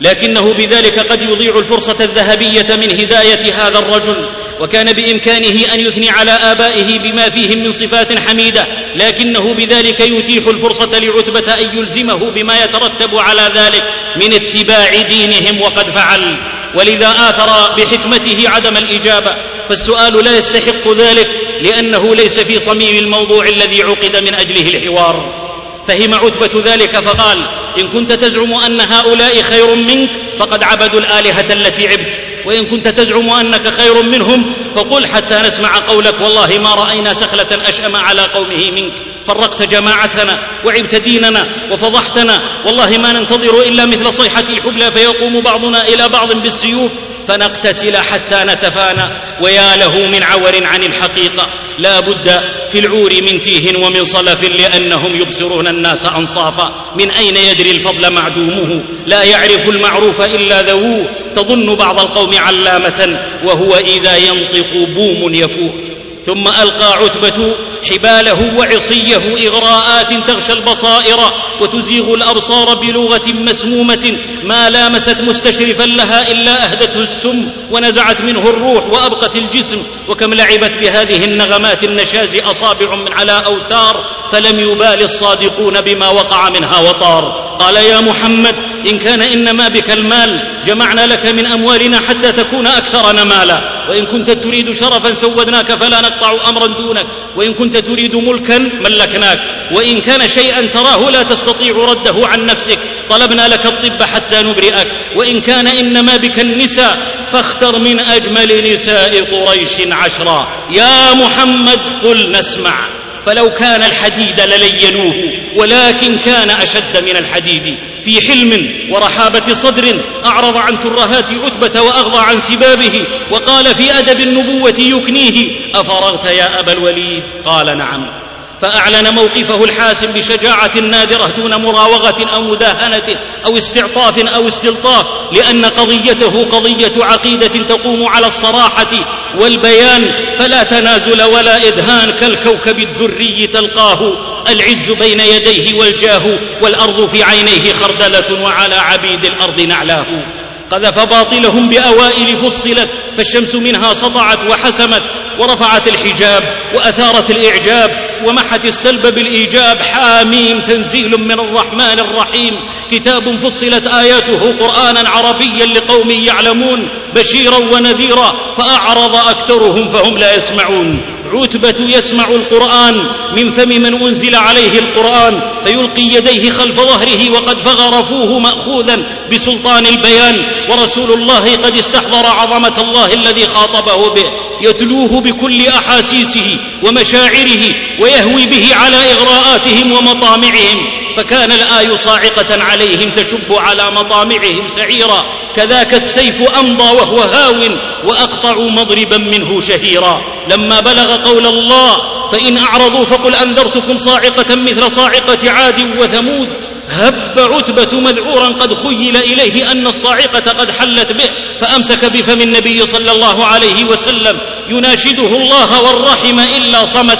لكنه بذلك قد يضيع الفرصة الذهبية من هداية هذا الرجل. وكان بإمكانه أن يثني على آبائه بما فيهم من صفات حميدة لكنه بذلك يتيح الفرصة لعتبة أن يلزمه بما يترتب على ذلك من اتباع دينهم وقد فعل. ولذا آثر بحكمته عدم الإجابة. فالسؤال لا يستحق ذلك لأنه ليس في صميم الموضوع الذي عقد من أجله الحوار. فهم عتبة ذلك فقال إن كنت تزعم أن هؤلاء خير منك فقد عبدوا الآلهة التي عبت. وإن كنت تزعم أنك خير منهم فقل حتى نسمع قولك. والله ما رأينا سخلة أشأم على قومه منك. فرقت جماعتنا وعبت ديننا وفضحتنا. والله ما ننتظر إلا مثل صيحة الحبلى فيقوم بعضنا إلى بعض بالسيوف. فنقتتل حتى نتفانى ويا له من عور عن الحقيقة. لا بد في العور من تيه ومن صلف لأنهم يبصرون الناس أنصافا. من أين يدري الفضل معدومه؟ لا يعرف المعروف إلا ذووه. تظن بعض القوم علامة وهو إذا ينطق بوم يفوه. ثم ألقى عتبة حباله وعصيه إغراءات تغشى البصائر وتزيغ الأبصار بلغة مسمومة ما لامست مستشرفا لها إلا أهدته السم ونزعت منه الروح وأبقت الجسم وكم لعبت بهذه النغمات النشاز أصابع من على أوتار فلم يبال الصادقون بما وقع منها وطار قال يا محمد إن كان إنما بك المال جمعنا لك من أموالنا حتى تكون أكثرنا مالا. وإن كنت تريد شرفا سودناك فلا نقطع أمرا دونك. وإن كنت تريد ملكا ملكناك. وإن كان شيئا تراه لا تستطيع رده عن نفسك. طلبنا لك الطب حتى نبرئك. وإن كان إنما بك النساء فاختر من أجمل نساء قريش عشرا. يا محمد قل نسمع. فلو كان الحديد للينوه ولكن كان أشد من الحديد. في حلم ورحابة صدر أعرض عن ترهات عتبة وأغضى عن سبابه وقال في أدب النبوة يكنيه أفرغت يا أبا الوليد؟ قال نعم. فأعلن موقفه الحاسم بشجاعة نادرة دون مراوغة أو مداهنة أو استعطاف أو استلطاف لأن قضيته قضية عقيدة تقوم على الصراحة والبيان فلا تنازل ولا إدهان كالكوكب الدري تلقاه. العز بين يديه والجاه والأرض في عينيه خردلة وعلى عبيد الأرض نعلاه. قذف باطلهم بأوائل فصلت فالشمس منها سطعت وحسمت ورفعت الحجاب وأثارت الإعجاب. ومحت السلب بالإيجاب حاميم تنزيل من الرحمن الرحيم. كتاب فصلت آياته قرآنا عربيا لقوم يعلمون بشيرا ونذيرا فأعرض أكثرهم فهم لا يسمعون. عتبة يسمع القرآن من فم من أنزل عليه القرآن فيلقي يديه خلف ظهره وقد فغر فوه مأخوذا بسلطان البيان. ورسول الله قد استحضر عظمة الله الذي خاطبه به. يتلوه بكل أحاسيسه ومشاعره ويهوي به على إغراءاتهم ومطامعهم فكان الآي صاعقة عليهم تشب على مطامعهم سعيرا. كذاك السيف أمضى وهو هاو وأقطع مضربا منه شهيرا. لما بلغ قول الله فإن أعرضوا فقل أنذرتكم صاعقة مثل صاعقة عاد وثمود. هب عتبة مذعورا قد خيل إليه أن الصاعقة قد حلت به فأمسك بفم النبي صلى الله عليه وسلم يناشده الله والرحم إلا صمت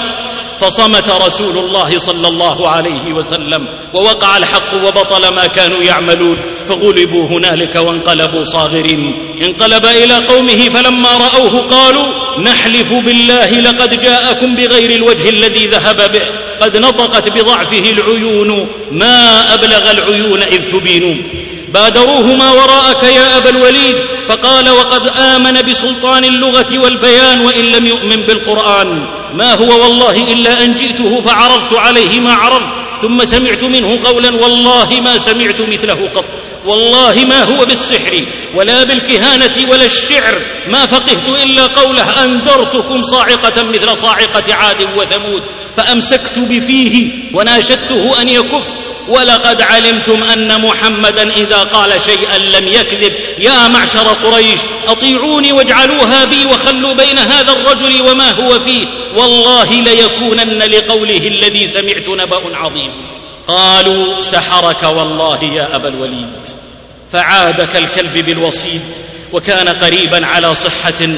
فصمت رسول الله صلى الله عليه وسلم ووقع الحق وبطل ما كانوا يعملون فغلبوا هنالك وانقلبوا صاغرين انقلب إلى قومه فلما رأوه قالوا نحلف بالله لقد جاءكم بغير الوجه الذي ذهب به قد نطقت بضعفه العيون ما أبلغ العيون إذ تبين. بادروه ما وراءك يا أبا الوليد فقال وقد آمن بسلطان اللغة والبيان وإن لم يؤمن بالقرآن. ما هو والله إلا أن جئته فعرضت عليه ما عرضت. ثم سمعت منه قولا والله ما سمعت مثله قط. والله ما هو بالسحر ولا بالكهانة ولا الشعر. ما فقهت إلا قوله أنذرتكم صاعقة مثل صاعقة عاد وثمود. فأمسكت بفيه وناشدته أن يكف. ولقد علمتم أن محمدا إذا قال شيئا لم يكذب يا معشر قريش أطيعوني واجعلوها بي وخلوا بين هذا الرجل وما هو فيه. والله ليكونن لقوله الذي سمعت نبأ عظيم. قالوا سحرك والله يا أبا الوليد. فعاد كالكلب بالوصيد وكان قريبا على صحة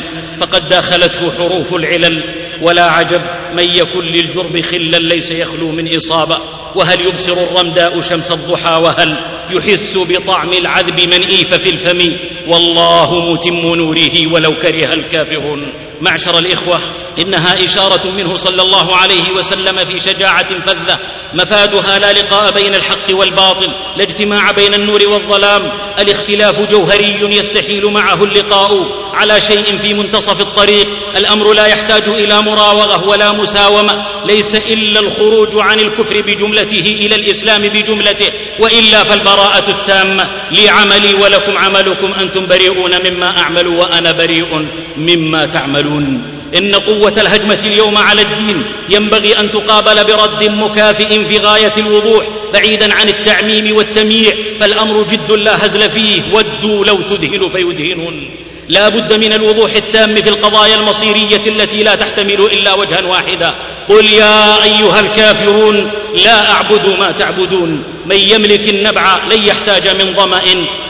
فقد داخلته حروف العلل. ولا عجب من يكن للجرب خلا ليس يخلو من إصابة. وهل يبصر الرمداء شمس الضحى وهل يحس بطعم العذب من إيف في الفم؟ والله متم نوره ولو كره الكافرون. معشر الإخوة إنها إشارة منه صلى الله عليه وسلم في شجاعة فذة مفادها لا لقاء بين الحق والباطل لا اجتماع بين النور والظلام. الاختلاف جوهري يستحيل معه اللقاء. على شيء في منتصف الطريق الأمر لا يحتاج إلى مراوغة ولا مساومة. ليس إلا الخروج عن الكفر بجملته إلى الإسلام بجملته وإلا فالبراءة التامة. لي عملي ولكم عملكم أنتم بريئون مما أعمل وأنا بريء مما تعملون. إن قوة الهجمة اليوم على الدين ينبغي أن تقابل برد مكافئ في غاية الوضوح بعيدا عن التعميم والتمييع فالأمر جد لا هزل فيه ودوا لو تدهن فيدهنون لا بد من الوضوح التام في القضايا المصيرية التي لا تحتمل إلا وجها واحدا. قل يا أيها الكافرون لا أعبد ما تعبدون. من يملك النبع لن يحتاج من ظمأ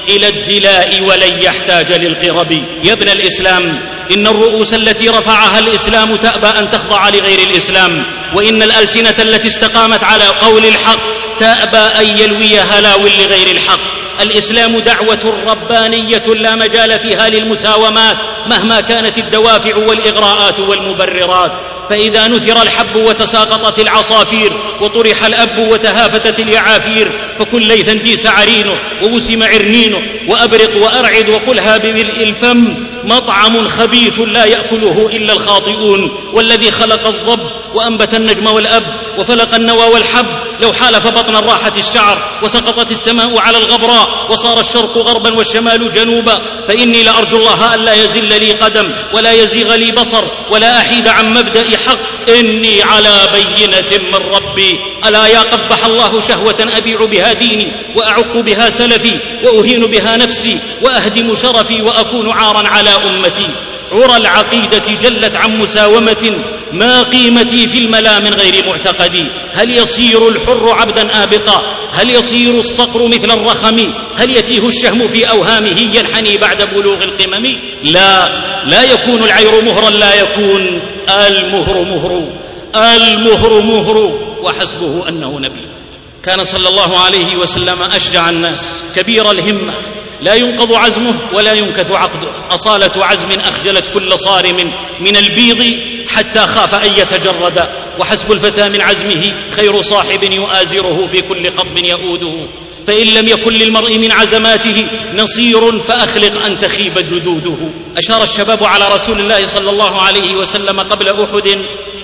إلى الدلاء ولن يحتاج للقرب. يا ابن الإسلام إن الرؤوس التي رفعها الإسلام تأبى أن تخضع لغير الإسلام وإن الألسنة التي استقامت على قول الحق تأبى أن يلويها لاو لغير الحق. الإسلام دعوة ربانية لا مجال فيها للمساومات مهما كانت الدوافع والإغراءات والمبررات. فإذا نثر الحب وتساقطت العصافير وطرح الأب وتهافتت اليعافير فكن ليثا ديس عرينه ووسم عرنينه وأبرق وأرعد وقلها بملء الفم. مطعم خبيث لا يأكله إلا الخاطئون والذي خلق الضب وأنبت النجم والأب. وفلق النوى والحب لو حالف بطن الراحة الشعر وسقطت السماء على الغبراء وصار الشرق غربا والشمال جنوبا فإني لأرجو الله ألا يزل لي قدم ولا يزيغ لي بصر ولا أحيد عن مبدأ حق. إني على بينة من ربي. ألا يا قبح الله شهوة أبيع بها ديني وأعق بها سلفي وأهين بها نفسي وأهدم شرفي وأكون عارا على أمتي. عرى العقيدة جلت عن مساومة ما قيمتي في الملا من غير معتقدي. هل يصير الحر عبدا آبقا؟ هل يصير الصقر مثل الرخم؟ هل يتيه الشهم في أوهامه ينحني بعد بلوغ القمم؟ لا لا يكون العير مهرا لا يكون المهر مهر المهر مهر. وحسبه أنه نبي. كان صلى الله عليه وسلم أشجع الناس كبير الهمة لا ينقض عزمه ولا ينكث عقده. أصالة عزم أخجلت كل صارم من البيض حتى خاف أن يتجرد. وحسب الفتى من عزمه خير صاحب يؤازره في كل خطب يؤوده. فإن لم يكن للمرء من عزماته نصير فأخلق أن تخيب جدوده. أشار الشباب على رسول الله صلى الله عليه وسلم قبل أحد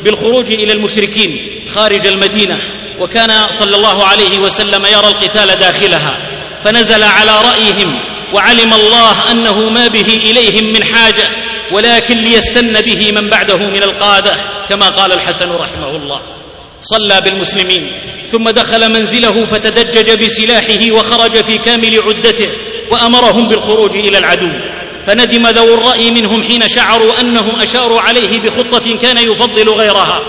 بالخروج إلى المشركين خارج المدينة. وكان صلى الله عليه وسلم يرى القتال داخلها. فنزل على رأيهم وعلم الله أنه ما به إليهم من حاجة ولكن ليستن به من بعده من القادة كما قال الحسن رحمه الله. صلى بالمسلمين ثم دخل منزله فتدجج بسلاحه وخرج في كامل عدته وأمرهم بالخروج إلى العدو. فندم ذو الرأي منهم حين شعروا أنهم أشاروا عليه بخطة كان يفضل غيرها.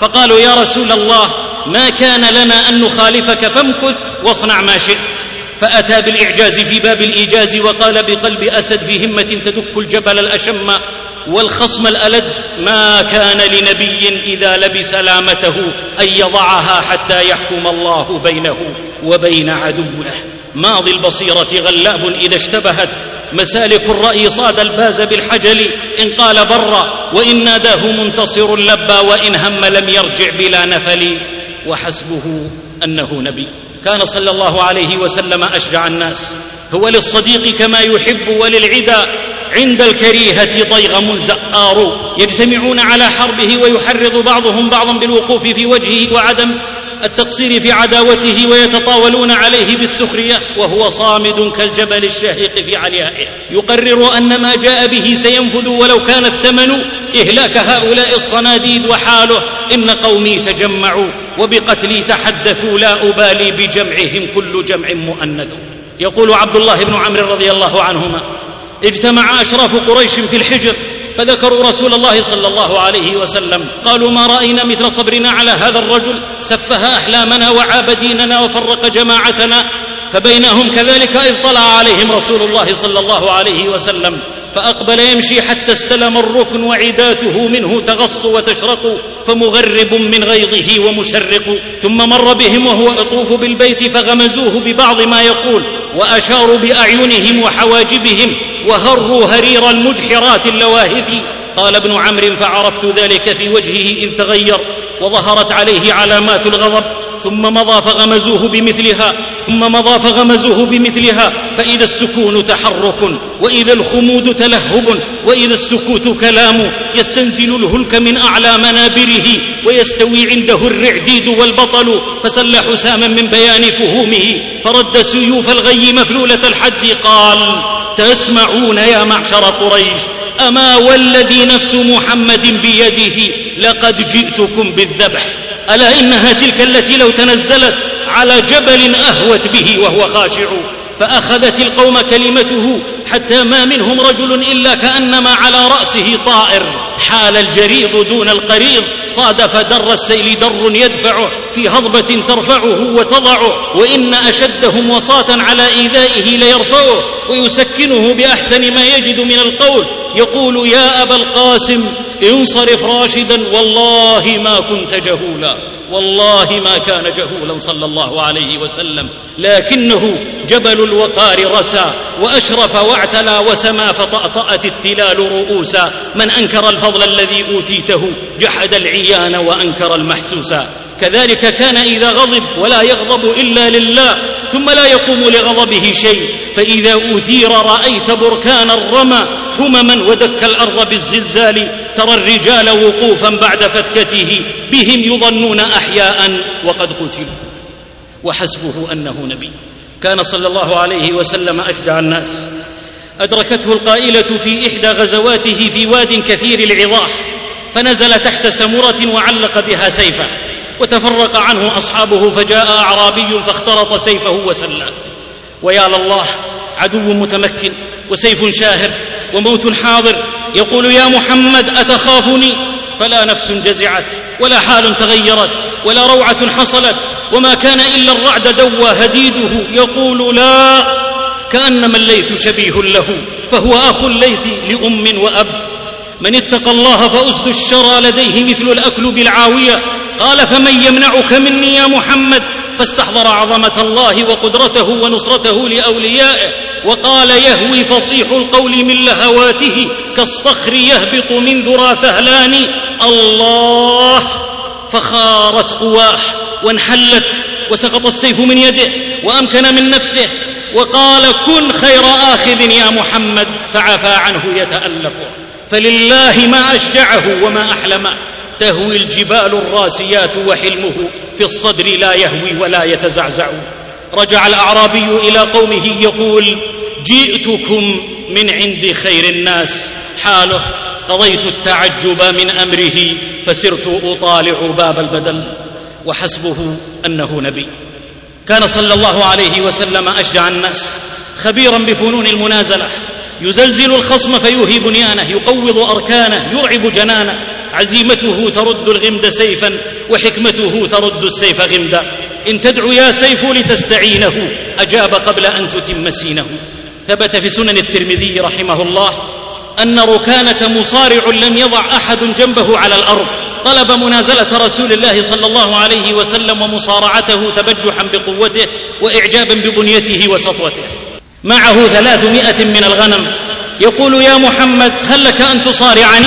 فقالوا يا رسول الله ما كان لنا أن نخالفك فامكث واصنع ما شئت. فأتى بالإعجاز في باب الإيجاز وقال بقلب أسد في همة تدك الجبل الأشم والخصم الألد ما كان لنبي إذا لبس لامته أن يضعها حتى يحكم الله بينه وبين عدوه. ماضي البصيرة غلاب إذا اشتبهت. مسالك الرأي صاد الباز بالحجل. إن قال برا وإن ناداه منتصر لبى وإن هم لم يرجع بلا نفل. وحسبه أنه نبي. كان صلى الله عليه وسلم أشجع الناس. هو للصديق كما يحب وللعدا عند الكريهة ضيغم زآر يجتمعون على حربه ويحرض بعضهم بعضا بالوقوف في وجهه وعدم التقصير في عداوته ويتطاولون عليه بالسخرية وهو صامد كالجبل الشاهق في عليائه. يقرر أن ما جاء به سينفذ ولو كان الثمن إهلاك هؤلاء الصناديد وحاله. إن قومي تجمعوا وبقتلي تحدثوا لا أبالي بجمعهم كل جمع مؤنث. يقول عبد الله بن عمرو رضي الله عنهما اجتمع أشراف قريش في الحجر فذكروا رسول الله صلى الله عليه وسلم. قالوا ما رأينا مثل صبرنا على هذا الرجل. سفه أحلامنا وعاب ديننا وفرق جماعتنا. فبينهم كذلك إذ طلع عليهم رسول الله صلى الله عليه وسلم. فأقبل يمشي حتى استلم الركن وعداته منه تغص وتشرق فمغرب من غيظه ومشرق. ثم مر بهم وهو يطوف بالبيت فغمزوه ببعض ما يقول وأشاروا بأعينهم وحواجبهم وهروا هرير المجحرات اللواهث. قال ابن عمرو فعرفت ذلك في وجهه اذ تغير وظهرت عليه علامات الغضب. ثم مضى فغمزوه بمثلها ثم مضى فغمزوه بمثلها فإذا السكون تحرك وإذا الخمود تلهب وإذا السكوت كلام يستنزل الهلك من أعلى منابره ويستوي عنده الرعديد والبطل فسل حساما من بيان فهومه فرد سيوف الغي مفلولة الحد قال تسمعون يا معشر قريش أما والذي نفس محمد بيده لقد جئتكم بالذبح. ألا إنها تلك التي لو تنزلت على جبل أهوت به وهو خاشع فأخذت القوم كلمته حتى ما منهم رجل إلا كأنما على رأسه طائر. حال الجريض دون القريض صادف در السيل در يدفعه في هضبة ترفعه وتضعه وإن أشدهم وصاة على إيذائه ليرفعه ويسكنه بأحسن ما يجد من القول. يقول يا أبا القاسم انصرف راشدا والله ما كنت جهولا والله ما كان جهولا صلى الله عليه وسلم. لكنه جبل الوقار رسى وأشرف واعتلى وسما فطأطأت التلال رؤوسا. من أنكر الفضل الذي أوتيته جحد العيان وأنكر المحسوسا. كذلك كان إذا غضب ولا يغضب إلا لله ثم لا يقوم لغضبه شيء. فإذا اثير رأيت بركان الرمى حمما ودك الأرض بالزلزال ترى الرجال وقوفا بعد فتكته بهم يظنون أحياء وقد قتلوا. وحسبه أنه نبي. كان صلى الله عليه وسلم أشجع الناس. أدركته القائلة في إحدى غزواته في واد كثير العظاح فنزل تحت سمرة وعلق بها سيفه وتفرق عنه أصحابه فجاء أعرابي فاخترط سيفه وسلاه ويا لله عدو متمكن وسيف شاهر وموت حاضر. يقول يا محمد أتخافني؟ فلا نفس جزعت ولا حال تغيرت ولا روعة حصلت وما كان إلا الرعد دوى هديده. يقول لا كانما الليث شبيه له فهو أخو الليث لأم وأب. من اتقى الله فاسد الشرى لديه مثل الأكل بالعاوية. قال فمن يمنعك مني يا محمد؟ فاستحضر عظمة الله وقدرته ونصرته لأوليائه وقال يهوي فصيح القول من لهواته كالصخر يهبط من ذرى فهلان الله! فخارت قواه وانحلت وسقط السيف من يده وأمكن من نفسه وقال كن خير آخذ يا محمد! فعفى عنه يتألف. فلله ما أشجعه وما احلمه تهوي الجبال الراسيات وحلمه في الصدر لا يهوي ولا يتزعزع. رجع الأعرابي إلى قومه يقول جئتكم من عند خير الناس. حاله قضيت التعجب من أمره فسرت أطالع باب البدل. وحسبه أنه نبي. كان صلى الله عليه وسلم أشجع الناس. خبيرا بفنون المنازلة. يزلزل الخصم فيوهي بنيانه يقوض أركانه يرعب جنانه. عزيمته ترد الغمد سيفا وحكمته ترد السيف غمدا. إن تدعو يا سيف لتستعينه أجاب قبل أن تتم سينه. ثبت في سنن الترمذي رحمه الله أن ركانة مصارع لم يضع أحد جنبه على الأرض. طلب منازلة رسول الله صلى الله عليه وسلم ومصارعته تبجحا بقوته واعجابا ببنيته وسطوته. معه ثلاثمائة من الغنم. يقول يا محمد هل لك أن تصارعني؟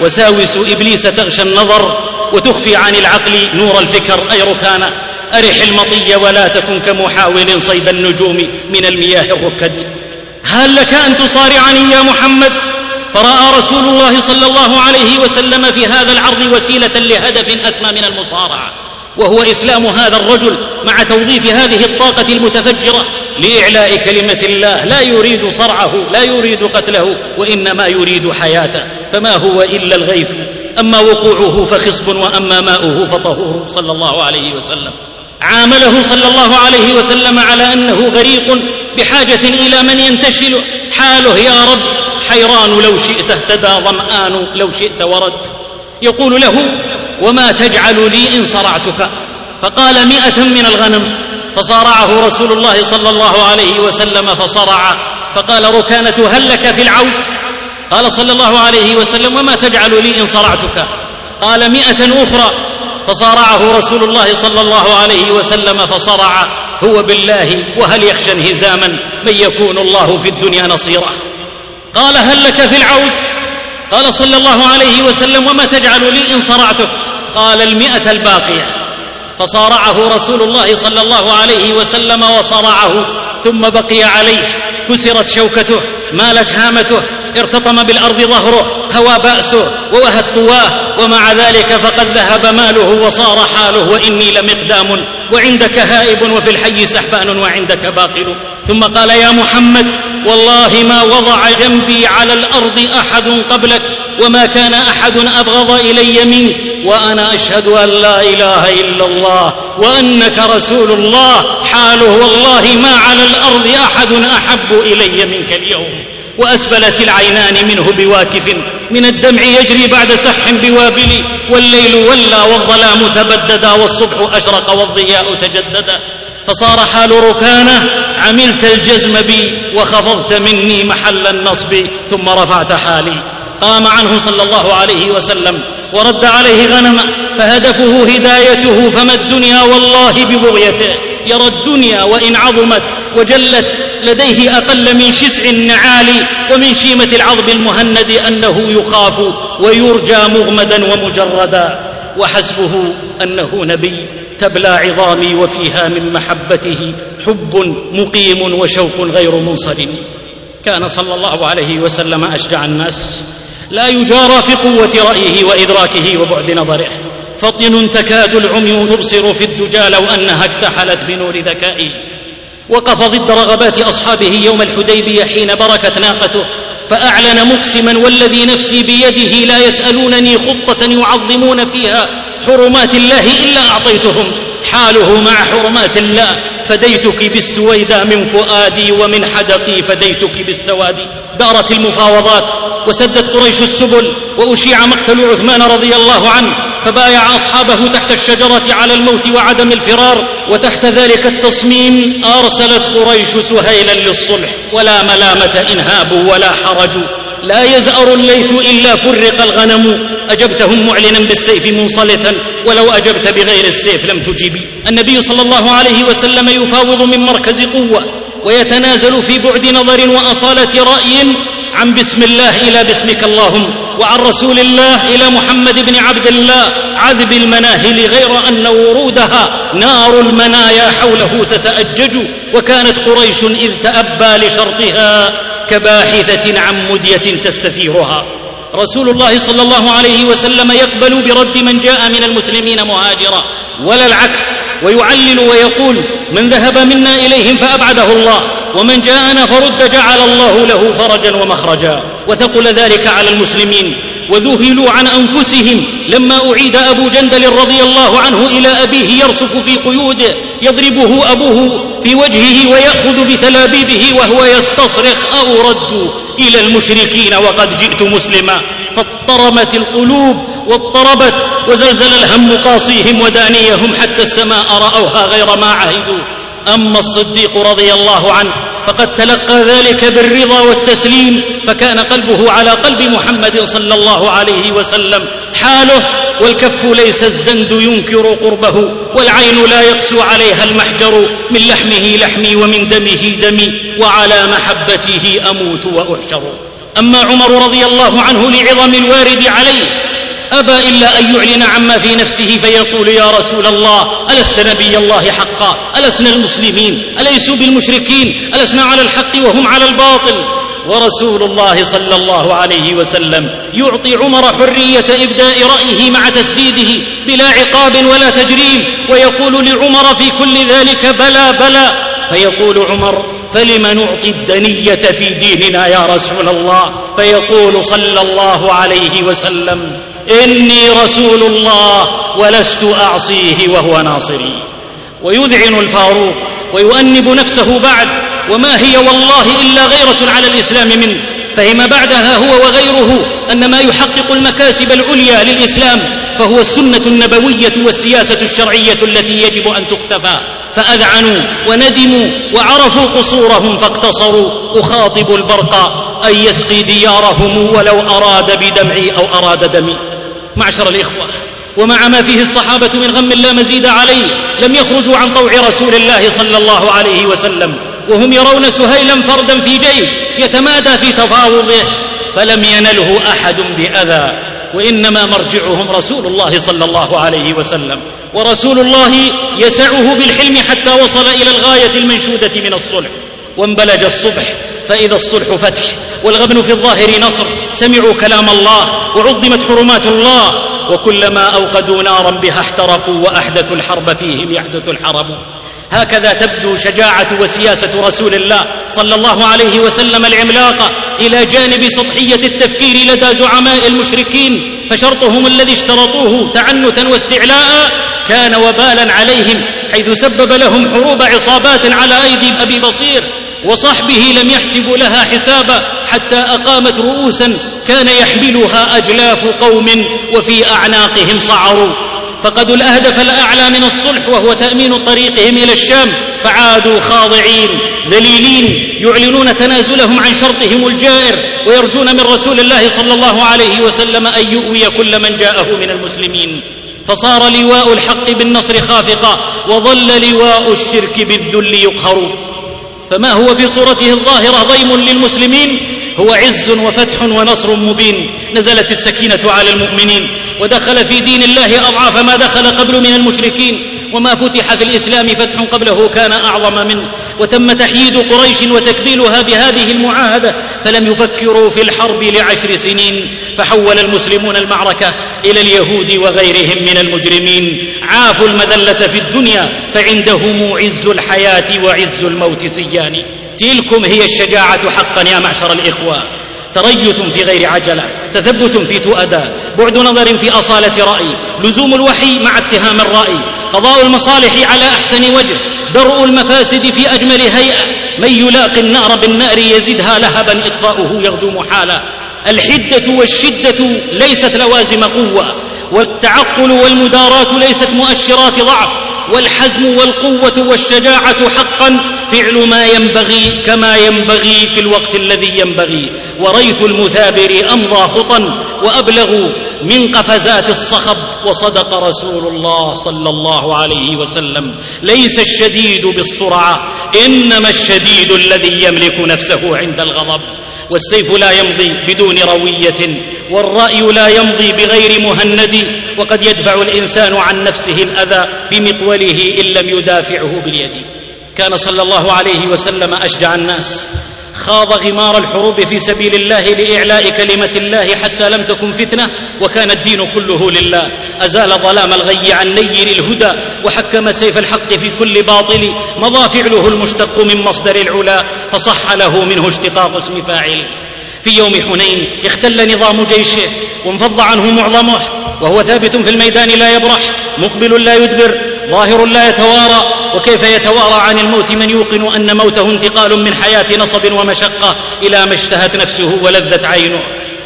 وساوس إبليس تغشى النظر وتخفي عن العقل نور الفكر أي ركانا أرح المطي ولا تكن كمحاول صيد النجوم من المياه الركد. هل لك أن تصارعني يا محمد؟ فرأى رسول الله صلى الله عليه وسلم في هذا العرض وسيلة لهدف أسمى من المصارعة وهو إسلام هذا الرجل مع توظيف هذه الطاقة المتفجرة لإعلاء كلمة الله. لا يريد صرعه لا يريد قتله وإنما يريد حياته. فما هو إلا الغيث. أما وقوعه فخصب وأما ماؤه فطهور. صلى الله عليه وسلم. عامله صلى الله عليه وسلم على أنه غريق بحاجة إلى من ينتشل. حاله يا رب حيران لو شئت اهتدى ظمآن لو شئت ورد. يقول له وما تجعل لي إن صرعتك؟ فقال مائه من الغنم. فصارعه رسول الله صلى الله عليه وسلم فصرع. فقال ركانة هل لك في العود قال صلى الله عليه وسلم وما تجعل لي إن صرعتك؟ قال مائه أخرى. فصارعه رسول الله صلى الله عليه وسلم فصرع هو بالله وهل يخشى انهزاما؟ من يكون الله في الدنيا نصيرا. قال هل لك في العود؟ قال صلى الله عليه وسلم وما تجعل لي إن صرعتك؟ قال المئة الباقية. فصارعه رسول الله صلى الله عليه وسلم وصرعه ثم بقي عليه كسرت شوكته مالت هامته ارتطم بالأرض ظهره هوى بأسه ووهت قواه ومع ذلك فقد ذهب ماله وصار حاله وإني لمقدام وعندك هائب وفي الحي سحبان وعندك باقل ثم قال يا محمد والله ما وضع جنبي على الأرض أحد قبلك وما كان أحد أبغض إلي منك وأنا أشهد أن لا إله إلا الله وأنك رسول الله حاله والله ما على الأرض أحد أحب إلي منك اليوم. واسبلت العينان منه بواكف من الدمع يجري بعد سح بوابل والليل ولى والظلام تبددا والصبح أشرق والضياء تجددا فصار حال ركانه عملت الجزم بي وخفضت مني محل النصب ثم رفعت حالي قام عنه صلى الله عليه وسلم ورد عليه غنما فهدفه هدايته فما الدنيا والله ببغيته يرى الدنيا وإن عظمت وجلت لديه أقل من شسع النعال ومن شيمة العظم المهند أنه يخاف ويرجى مغمدا ومجردا. وحسبه أنه نبي تبلى عظامي وفيها من محبته حب مقيم وشوق غير منصرم. كان صلى الله عليه وسلم أشجع الناس لا يجارى في قوة رأيه وإدراكه وبعد نظره. فطن تكاد العمي تبصر في الدجى لو أنها اكتحلت بنور ذكائه وقف ضد رغبات أصحابه يوم الحديبية حين بركت ناقته فأعلن مقسما والذي نفسي بيده لا يسألونني خطة يعظمون فيها حرمات الله إلا أعطيتهم حاله مع حرمات الله فديتك بالسويدى من فؤادي ومن حدقي فديتك بالسواد. دارت المفاوضات وسدت قريش السبل وأشيع مقتل عثمان رضي الله عنه فبايع أصحابه تحت الشجرة على الموت وعدم الفرار وتحت ذلك التصميم أرسلت قريش سهيلا للصلح ولا ملامة انهاب ولا حرج لا يزأر الليث إلا فرق الغنم. أجبتهم معلنا بالسيف منصلتا ولو أجبت بغير السيف لم تجبي النبي صلى الله عليه وسلم يفاوض من مركز قوة ويتنازل في بعد نظر وأصالة رأي عن بسم الله إلى باسمك اللهم. وعن رسول الله إلى محمد بن عبد الله عذب المناهل غير أن ورودها نار المنايا حوله تتأجج وكانت قريش إذ تأبى لشرطها كباحثة عن مدية تستثيرها. رسول الله صلى الله عليه وسلم يقبل برد من جاء من المسلمين مهاجرا ولا العكس ويعلل ويقول من ذهب منا إليهم فأبعده الله. ومن جاءنا فرد جعل الله له فرجا ومخرجا وثقل ذلك على المسلمين وذهلوا عن أنفسهم لما أعيد أبو جندل رضي الله عنه إلى أبيه يرصف في قيوده يضربه أبوه في وجهه ويأخذ بتلابيبه وهو يستصرخ أو ردوا إلى المشركين وقد جئت مسلما فاضطرمت القلوب واضطربت وزلزل الهم قاصيهم ودانيهم حتى السماء رأوها غير ما عهدوا أما الصديق رضي الله عنه فقد تلقى ذلك بالرضا والتسليم فكان قلبه على قلب محمد صلى الله عليه وسلم. حاله والكف ليس الزند ينكر قربه والعين لا يقسو عليها المحجر من لحمه لحمي ومن دمه دمي وعلى محبته أموت وأحشر. أما عمر رضي الله عنه لعظم الوارد عليه ابى إلا أن يعلن عما في نفسه فيقول يا رسول الله ألست نبي الله حقا؟ ألسنا المسلمين؟ اليسوا بالمشركين؟ ألسنا على الحق وهم على الباطل؟ ورسول الله صلى الله عليه وسلم يعطي عمر حرية إبداء رأيه مع تسديده بلا عقاب ولا تجريم ويقول لعمر في كل ذلك بلى بلى. فيقول عمر فلم نعطي الدنية في ديننا يا رسول الله؟ فيقول صلى الله عليه وسلم إني رسول الله ولست أعصيه وهو ناصري. ويذعن الفاروق ويؤنب نفسه بعد وما هي والله إلا غيرة على الإسلام منه. فهم بعدها هو وغيره أن ما يحقق المكاسب العليا للإسلام فهو السنة النبوية والسياسة الشرعية التي يجب أن تقتفى. فأذعنوا وندموا وعرفوا قصورهم فاقتصروا. أخاطب البرق أن يسقي ديارهم ولو أراد بدمعي أو أراد دمي. معشر الإخوة ومع ما فيه الصحابة من غم لا مزيد عليه لم يخرجوا عن طوع رسول الله صلى الله عليه وسلم وهم يرون سهيلا فردا في جيش يتمادى في تفاوضه فلم ينله أحد بأذى وإنما مرجعهم رسول الله صلى الله عليه وسلم ورسول الله يسعه بالحلم حتى وصل إلى الغاية المنشودة من الصلح وانبلج الصبح فإذا الصلح فتح والغبن في الظاهر نصر. سمعوا كلام الله وعظمت حرمات الله. وكلما أوقدوا نارا بها احترقوا وأحدثوا الحرب فيهم يحدث الحرب. هكذا تبدو شجاعة وسياسة رسول الله صلى الله عليه وسلم العملاقة إلى جانب سطحية التفكير لدى زعماء المشركين. فشرطهم الذي اشترطوه تعنتا واستعلاء كان وبالا عليهم حيث سبب لهم حروب عصابات على أيدي أبي بصير. وصحبه لم يحسبوا لها حسابا. حتى أقامت رؤوسا كان يحملها أجلاف قوم وفي أعناقهم صعروا. فقدوا الأهدف الأعلى من الصلح وهو تأمين طريقهم إلى الشام فعادوا خاضعين ذليلين يعلنون تنازلهم عن شرطهم الجائر ويرجون من رسول الله صلى الله عليه وسلم أن يؤوي كل من جاءه من المسلمين. فصار لواء الحق بالنصر خافقا وظل لواء الشرك بالذل يقهر. فما هو في صورته الظاهرة ضيم للمسلمين؟ هو عز وفتح ونصر مبين. نزلت السكينة على المؤمنين. ودخل في دين الله أضعاف ما دخل قبل من المشركين. وما فتح في الإسلام فتح قبله كان أعظم منه. وتم تحييد قريش وتكبيلها بهذه المعاهدة. فلم يفكروا في الحرب لعشر سنين. فحول المسلمون المعركة إلى اليهود وغيرهم من المجرمين. عافوا المذلة في الدنيا. فعندهم عز الحياة وعز الموت سيان تلكم هي الشجاعة حقا يا معشر الإخوة. تريث في غير عجلة تثبت في تؤدى بعد نظر في أصالة رأي لزوم الوحي مع اتهام الرأي قضاء المصالح على أحسن وجه درء المفاسد في أجمل هيئة من يلاقي النار بالنار يزدها لهبا إطفاؤه يغدو محالا. الحدة والشدة ليست لوازم قوة والتعقل والمداراه ليست مؤشرات ضعف والحزم والقوة والشجاعة حقا فعل ما ينبغي كما ينبغي في الوقت الذي ينبغي. وريث المثابر امضى خطأ وأبلغ من قفزات الصخب وصدق رسول الله صلى الله عليه وسلم. ليس الشديد بالسرعة إنما الشديد الذي يملك نفسه عند الغضب. والسيف لا يمضي بدون روية والرأي لا يمضي بغير مهند. وقد يدفع الإنسان عن نفسه الأذى بمقوله إن لم يدافعه باليد. كان صلى الله عليه وسلم أشجع الناس. خاض غمار الحروب في سبيل الله لإعلاء كلمة الله حتى لم تكن فتنة وكان الدين كله لله. أزال ظلام الغي عن نير الهدى وحكم سيف الحق في كل باطل. مضى فعله المشتق من مصدر العلا فصح له منه اشتقاق اسم فاعل. في يوم حنين اختل نظام جيشه وانفض عنه معظمه وهو ثابت في الميدان لا يبرح مقبل لا يدبر. ظاهر لا يتوارى وكيف يتوارى عن الموت من يوقن أن موته انتقال من حياة نصب ومشقة إلى ما اشتهت نفسه ولذت عينه.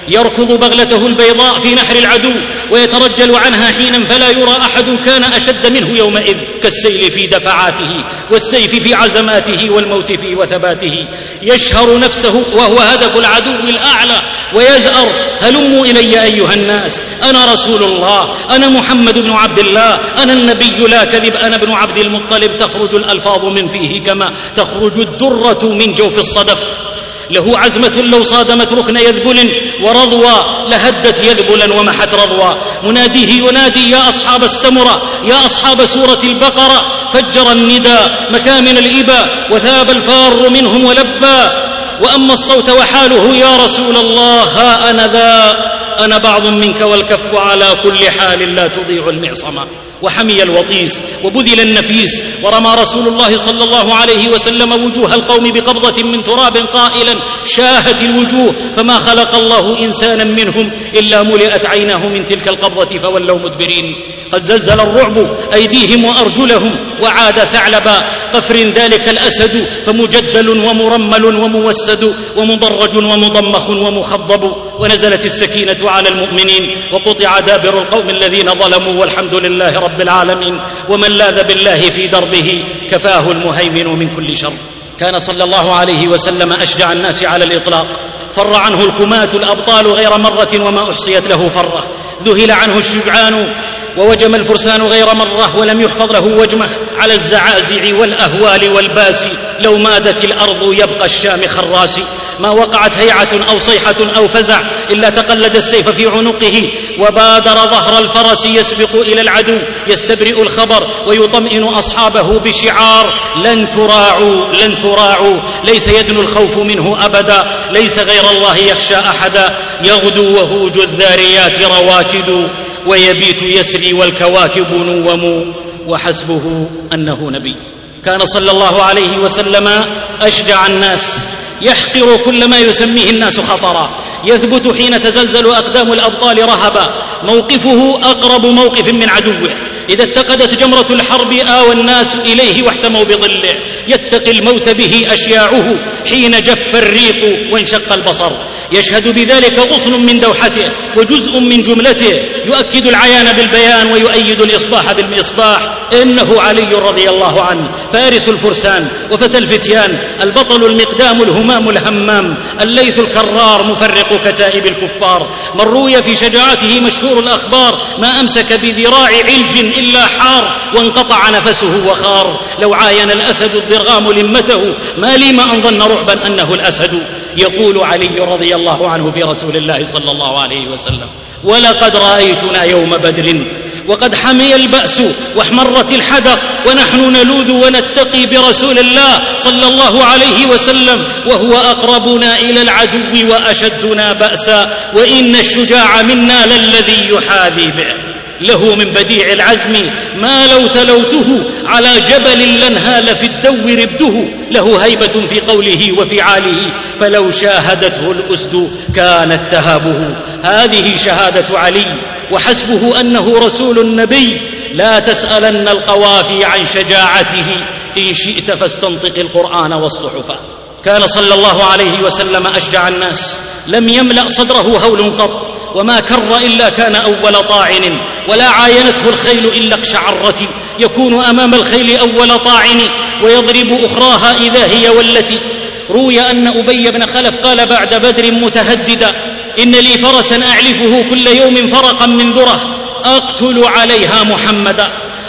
يركض بغلته البيضاء في نحر العدو ويترجل عنها حينا فلا يرى أحد كان أشد منه يومئذ كالسيل في دفعاته والسيف في عزماته والموت في وثباته. يشهر نفسه وهو هدف العدو الأعلى ويزأر هلموا إلي أيها الناس أنا رسول الله أنا محمد بن عبد الله أنا النبي لا كذب أنا ابن عبد المطلب تخرج الألفاظ من فيه كما تخرج الدرة من جوف الصدف. له عزمة لو صادمت ركن يذبل ورضوى لهدت يذبلا ومحت رضوى. مناديه ينادي يا أصحاب السمرة يا أصحاب سورة البقرة فجر الندى مكامن الإبا وثاب الفار منهم ولبى وأما الصوت وحاله يا رسول الله ها أنا ذا أنا بعض منك والكف على كل حال لا تضيع المعصمة. وحمي الوطيس وبذل النفيس ورمى رسول الله صلى الله عليه وسلم وجوه القوم بقبضة من تراب قائلا شاهت الوجوه فما خلق الله إنسانا منهم إلا ملئت عيناه من تلك القبضة فولوا مدبرين. قد زلزل الرعب أيديهم وأرجلهم وعاد ثعلبا قفر ذلك الأسد فمجدل ومرمل وموسد ومضرج ومضمخ ومخضب. ونزلت السكينة على المؤمنين وقطع دابر القوم الذين ظلموا والحمد لله رب العالمين. ومن لاذ بالله في دربه كفاه المهيمن من كل شر. كان صلى الله عليه وسلم أشجع الناس على الإطلاق. فر عنه الكماة الأبطال غير مرة وما أحصيت له فرة. ذهل عنه الشجعان ووجم الفرسان غير مرة ولم يحفظ له وجمة على الزعازع والأهوال والباس. لو مادت الأرض يبقى الشام خراس. ما وقعت هيعة أو صيحة أو فزع إلا تقلد السيف في عنقه. وبادر ظهر الفرس يسبق إلى العدو. يستبرئ الخبر ويطمئن أصحابه بشعار. لن تراعوا لن تراعوا. ليس يدنو الخوف منه أبدا. ليس غير الله يخشى أحدا. يغدو وهوج الذاريات رواكد ويبيت يسري والكواكب نوم وحسبه أنه نبي. كان صلى الله عليه وسلم أشجع الناس يحقر كل ما يسميه الناس خطرا. يثبت حين تزلزل أقدام الأبطال رهبا. موقفه أقرب موقف من عدوه. إذا اتقدت جمرة الحرب آوى الناس إليه واحتموا بظله. يتقي الموت به أشياعه حين جف الريق وانشق البصر. يشهد بذلك غصن من دوحته وجزء من جملته. يؤكد العيان بالبيان ويؤيد الإصباح بالمصباح. إنه علي رضي الله عنه. فارس الفرسان وفتى الفتيان. البطل المقدام الهمام الهمام. الليث الكرار مفرق كتائب الكفار. من روي في شجاعته مشهور الأخبار. ما أمسك بذراع علج إلا حار وانقطع نفسه وخار. لو عاين الأسد الضرغام لمته ما لي ما أن ظن رعبا أنه الأسد. يقول علي رضي الله عنه في رسول الله صلى الله عليه وسلم ولقد رأيتنا يوم بدر وقد حمي البأس واحمرت الحدق ونحن نلوذ ونتقي برسول الله صلى الله عليه وسلم وهو أقربنا إلى العدو وأشدنا بأسا وإن الشجاع منا للذي يحاذي به. له من بديع العزم ما لو تلوته على جبل لانهال في الدو ربده له هيبة في قوله وفعاله فلو شاهدته الأسد كانت تهابه. هذه شهادة علي وحسبه أنه رسول النبي. لا تسألن القوافي عن شجاعته. إن شئت فاستنطق القرآن والصحف. كان صلى الله عليه وسلم أشجع الناس. لم يملأ صدره هول قط. وما كر إلا كان أول طاعن ولا عاينته الخيل إلا اقشعرت يكون أمام الخيل أول طاعن ويضرب أخراها إذا هي والتي روي أن أبي بن خلف قال بعد بدر متهددا إن لي فرسا أعلفه كل يوم فرقا من ذره أقتل عليها محمدا.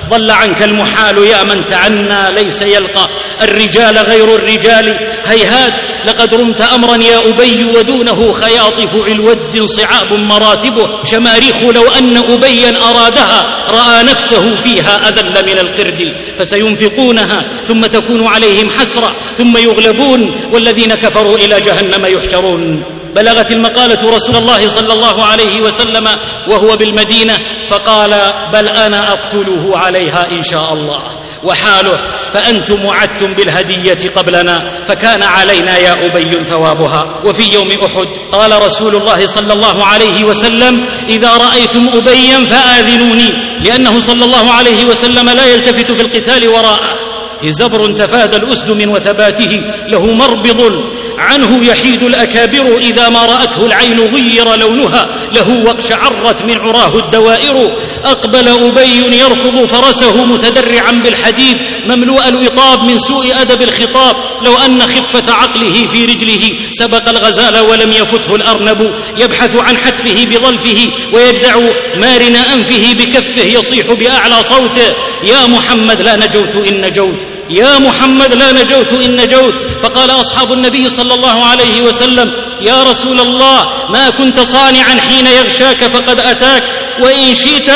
ضل عنك المحال يا من تعنى ليس يلقى. الرجال غير الرجال. هيهات لقد رمت أمرا يا أبي ودونه خياطف الود صعاب مراتبه. شماريخ لو أن أبيا أرادها رأى نفسه فيها أذل من القرد فسينفقونها ثم تكون عليهم حسرة ثم يغلبون والذين كفروا إلى جهنم يحشرون. بلغت المقالة رسول الله صلى الله عليه وسلم وهو بالمدينة فقال بل أنا أقتله عليها إن شاء الله. وحاله فأنتم وعدتم بالهدية قبلنا فكان علينا يا أبي ثوابها. وفي يوم أحد قال رسول الله صلى الله عليه وسلم إذا رأيتم أبيا فآذنوني لأنه صلى الله عليه وسلم لا يلتفت في القتال وراءه. زبر تفادى الأسد من وثباته له مربض عنه يحيد الأكابر إذا ما رأته العين غير لونها. له واقشعرت من عراه الدوائر. أقبل أبي يركض فرسه متدرعا بالحديد. مملوء الوطاب من سوء أدب الخطاب. لو أن خفة عقله في رجله. سبق الغزال ولم يفته الأرنب. يبحث عن حتفه بظلفه. ويجدع مارن أنفه بكفه. يصيح بأعلى صوته. يا محمد لا نجوت إن نجوت. يا محمد لا نجوت إن نجوت. فقال أصحاب النبي صلى الله عليه وسلم يا رسول الله ما كنت صانعا حين يغشاك فقد أتاك وإن شئت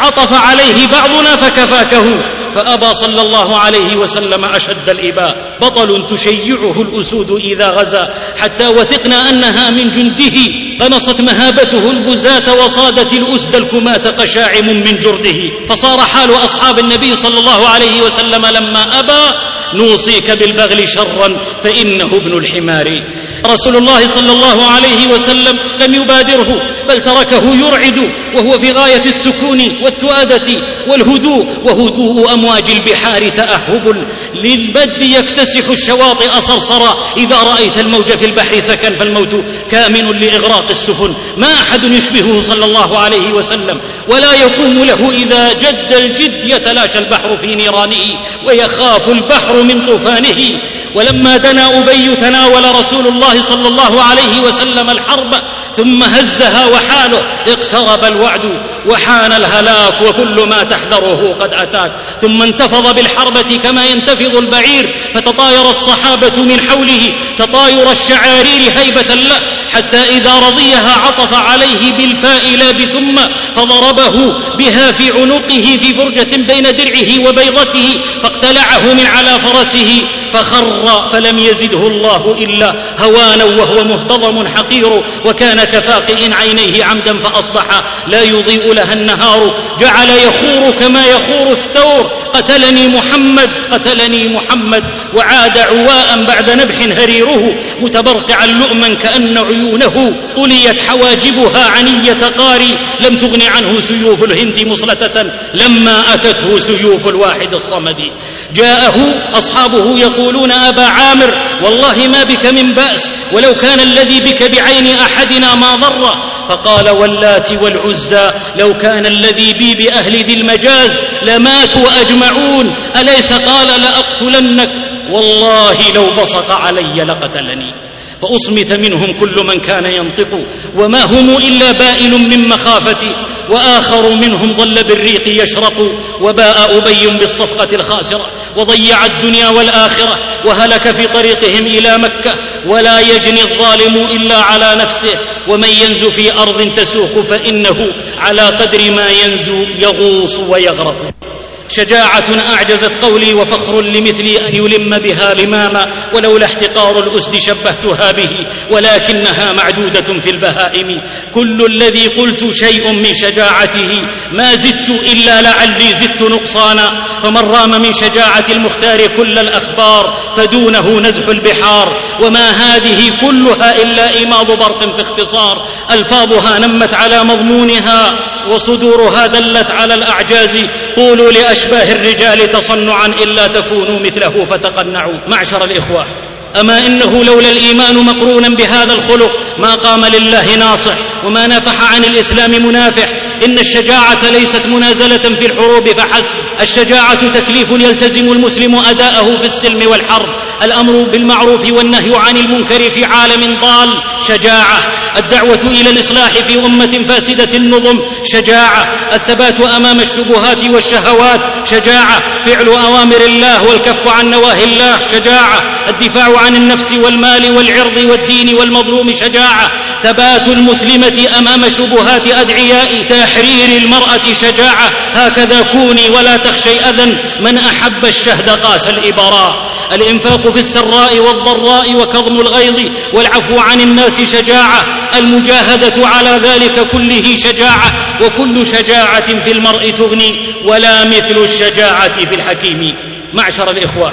عطف عليه بعضنا فكفاكه. فأبى صلى الله عليه وسلم أشد الإباء. بطل تشيعه الأسود إذا غزا. حتى وثقنا أنها من جنده. قنصت مهابته البزاة وصادت الأسد الكماة قشاعم من جرده. فصار حال أصحاب النبي صلى الله عليه وسلم لما أبى نوصيك بالبغل شرا فإنه ابن الحمار. رسول الله صلى الله عليه وسلم لم يبادره. بل تركه يرعد وهو في غاية السكون والتؤادة والهدوء وهدوء أمواج البحار تأهب للبد يكتسح الشواطئ صرصرا إذا رأيت الموج في البحر سكن فالموت كامن لإغراق السفن. ما أحد يشبهه صلى الله عليه وسلم ولا يقوم له إذا جد الجد يتلاشى البحر في نيرانه ويخاف البحر من طوفانه. ولما دنا أبي تناول رسول الله صلى الله عليه وسلم الحرب ثم هزها وحاله. اقترب الوعد وحان الهلاك وكل ما تحذره قد أتاك. ثم انتفض بالحربة كما ينتفض البعير. فتطاير الصحابة من حوله. تطاير الشعارير هيبة له. حتى إذا رضيها عطف عليه بالفاء لا بثم فضربه بها في عنقه في فرجة بين درعه وبيضته. فاقتلعه من على فرسه. فخر فلم يزده الله إلا هوانا وهو مهتضم حقير وكان كفاقئ عينيه عمدا فأصبح لا يضيء لها النهار. جعل يخور كما يخور الثور. قتلني محمد قتلني محمد. وعاد عواء بعد نبح هريره متبرقعا لؤما كأن عيونه طليت حواجبها عنية قاري. لم تغن عنه سيوف الهند مصلتة لما أتته سيوف الواحد الصمد. جاءه أصحابه يقولون أبا عامر والله ما بك من بأس ولو كان الذي بك بعين أحدنا ما ضر. فقال واللات والعزى لو كان الذي بي بأهل ذي المجاز لماتوا أجمعون. أليس قال لأقتلنك؟ والله لو بصق علي لقتلني. فأصمت منهم كل من كان ينطق وما هم إلا بائل من مخافتي وآخر منهم ظل بالريق يشرق وباء أبي بالصفقة الخاسرة. وضيع الدنيا والآخرة وهلك في طريقهم إلى مكة ولا يجني الظالم إلا على نفسه ومن ينزو في أرض تسوق فإنه على قدر ما ينزو يغوص ويغرق. شجاعة أعجزت قولي وفخر لمثلي أن يلم بها لماما ولولا احتقار الأسد شبهتها به ولكنها معدودة في البهائم. كل الذي قلت شيء من شجاعته ما زدت إلا لعلي زدت نقصانا. فمن رام من شجاعة المختار كل الأخبار فدونه نزح البحار. وما هذه كلها إلا إيماض برق في اختصار. ألفاظها نمت على مضمونها وصدورها دلت على الأعجاز. قولوا لأشباه الرجال تصنعا إلا تكونوا مثله فتقنعوا. معشر الإخوة أما إنه لولا الإيمان مقرونا بهذا الخلق ما قام لله ناصح وما نفح عن الإسلام منافح. إن الشجاعة ليست منازلة في الحروب فحسب. الشجاعة تكليف يلتزم المسلم أداءه في السلم والحرب. الأمر بالمعروف والنهي عن المنكر في عالم ضال. شجاعة الدعوة إلى الإصلاح في أمة فاسدة النظم شجاعة الثبات أمام الشبهات والشهوات شجاعة فعل أوامر الله والكف عن نواهي الله شجاعة الدفاع عن النفس والمال والعرض والدين والمظلوم شجاعة ثبات المسلمة أمام شبهات أدعياء تحرير المرأة شجاعة هكذا كوني ولا تخشي أذى من أحب الشهد قاس الإبراء. الإنفاق في السراء والضراء وكظم الغيظ والعفو عن الناس شجاعة المجاهدة على ذلك كله شجاعة وكل شجاعة في المرء تغني ولا مثل الشجاعة في الحكيم. معشر الإخوة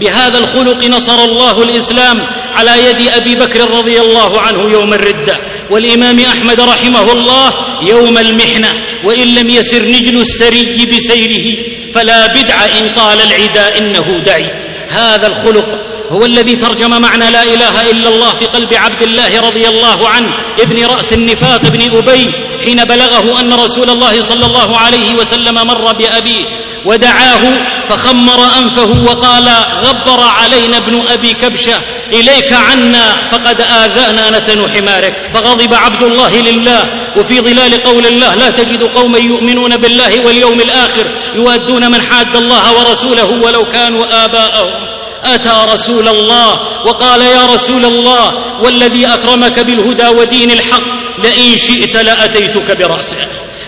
بهذا الخلق نصر الله الإسلام على يد أبي بكر رضي الله عنه يوم الردة والإمام أحمد رحمه الله يوم المحنة وإن لم يسر نجل السري بسيره فلا بدع إن قال العدا إنه دعي. هذا الخلق هو الذي ترجم معنى لا إله إلا الله في قلب عبد الله رضي الله عنه ابن رأس النفاق ابن أبي حين بلغه أن رسول الله صلى الله عليه وسلم مر بأبيه. ودعاه فخمر أنفه وقال غبر علينا ابن أبي كبشة إليك عنا فقد آذانا نتن حمارك فغضب عبد الله لله وفي ظلال قول الله لا تجد قوما يؤمنون بالله واليوم الآخر يوادون من حاد الله ورسوله ولو كانوا آباءهم. أتى رسول الله وقال يا رسول الله والذي أكرمك بالهدى ودين الحق لئن شئت لأتيتك برأسه.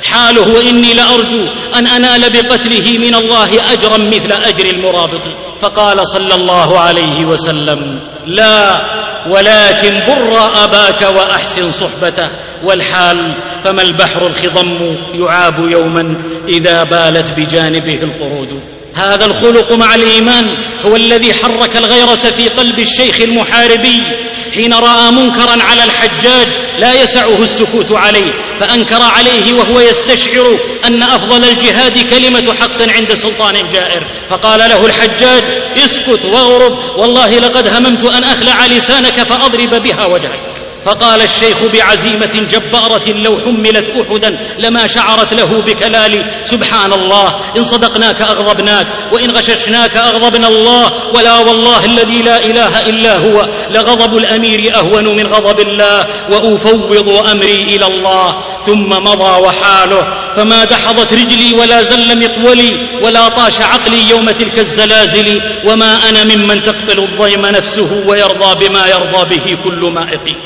حاله وإني لأرجو أن أنال بقتله من الله أجرا مثل أجر المرابط. فقال صلى الله عليه وسلم لا ولكن بر أباك وأحسن صحبته. والحال فما البحر الخضم يعاب يوما إذا بالت بجانبه القرود. هذا الخلق مع الإيمان هو الذي حرك الغيرة في قلب الشيخ المحاربي. حين رأى منكرا على الحجاج لا يسعه السكوت عليه فأنكر عليه وهو يستشعر أن أفضل الجهاد كلمة حق عند سلطان جائر. فقال له الحجاج اسكت واغرب والله لقد هممت أن أخلع لسانك فأضرب بها وجهك. فقال الشيخ بعزيمة جبارة لو حملت أحدا لما شعرت له بكلال سبحان الله إن صدقناك أغضبناك وإن غششناك أغضبنا الله ولا والله الذي لا إله إلا هو لغضب الأمير أهون من غضب الله وأفوض أمري إلى الله ثم مضى وحاله فما دحضت رجلي ولا زل مقولي ولا طاش عقلي يوم تلك الزلازل وما أنا ممن تقبل الضيم نفسه ويرضى بما يرضى به كل مائق.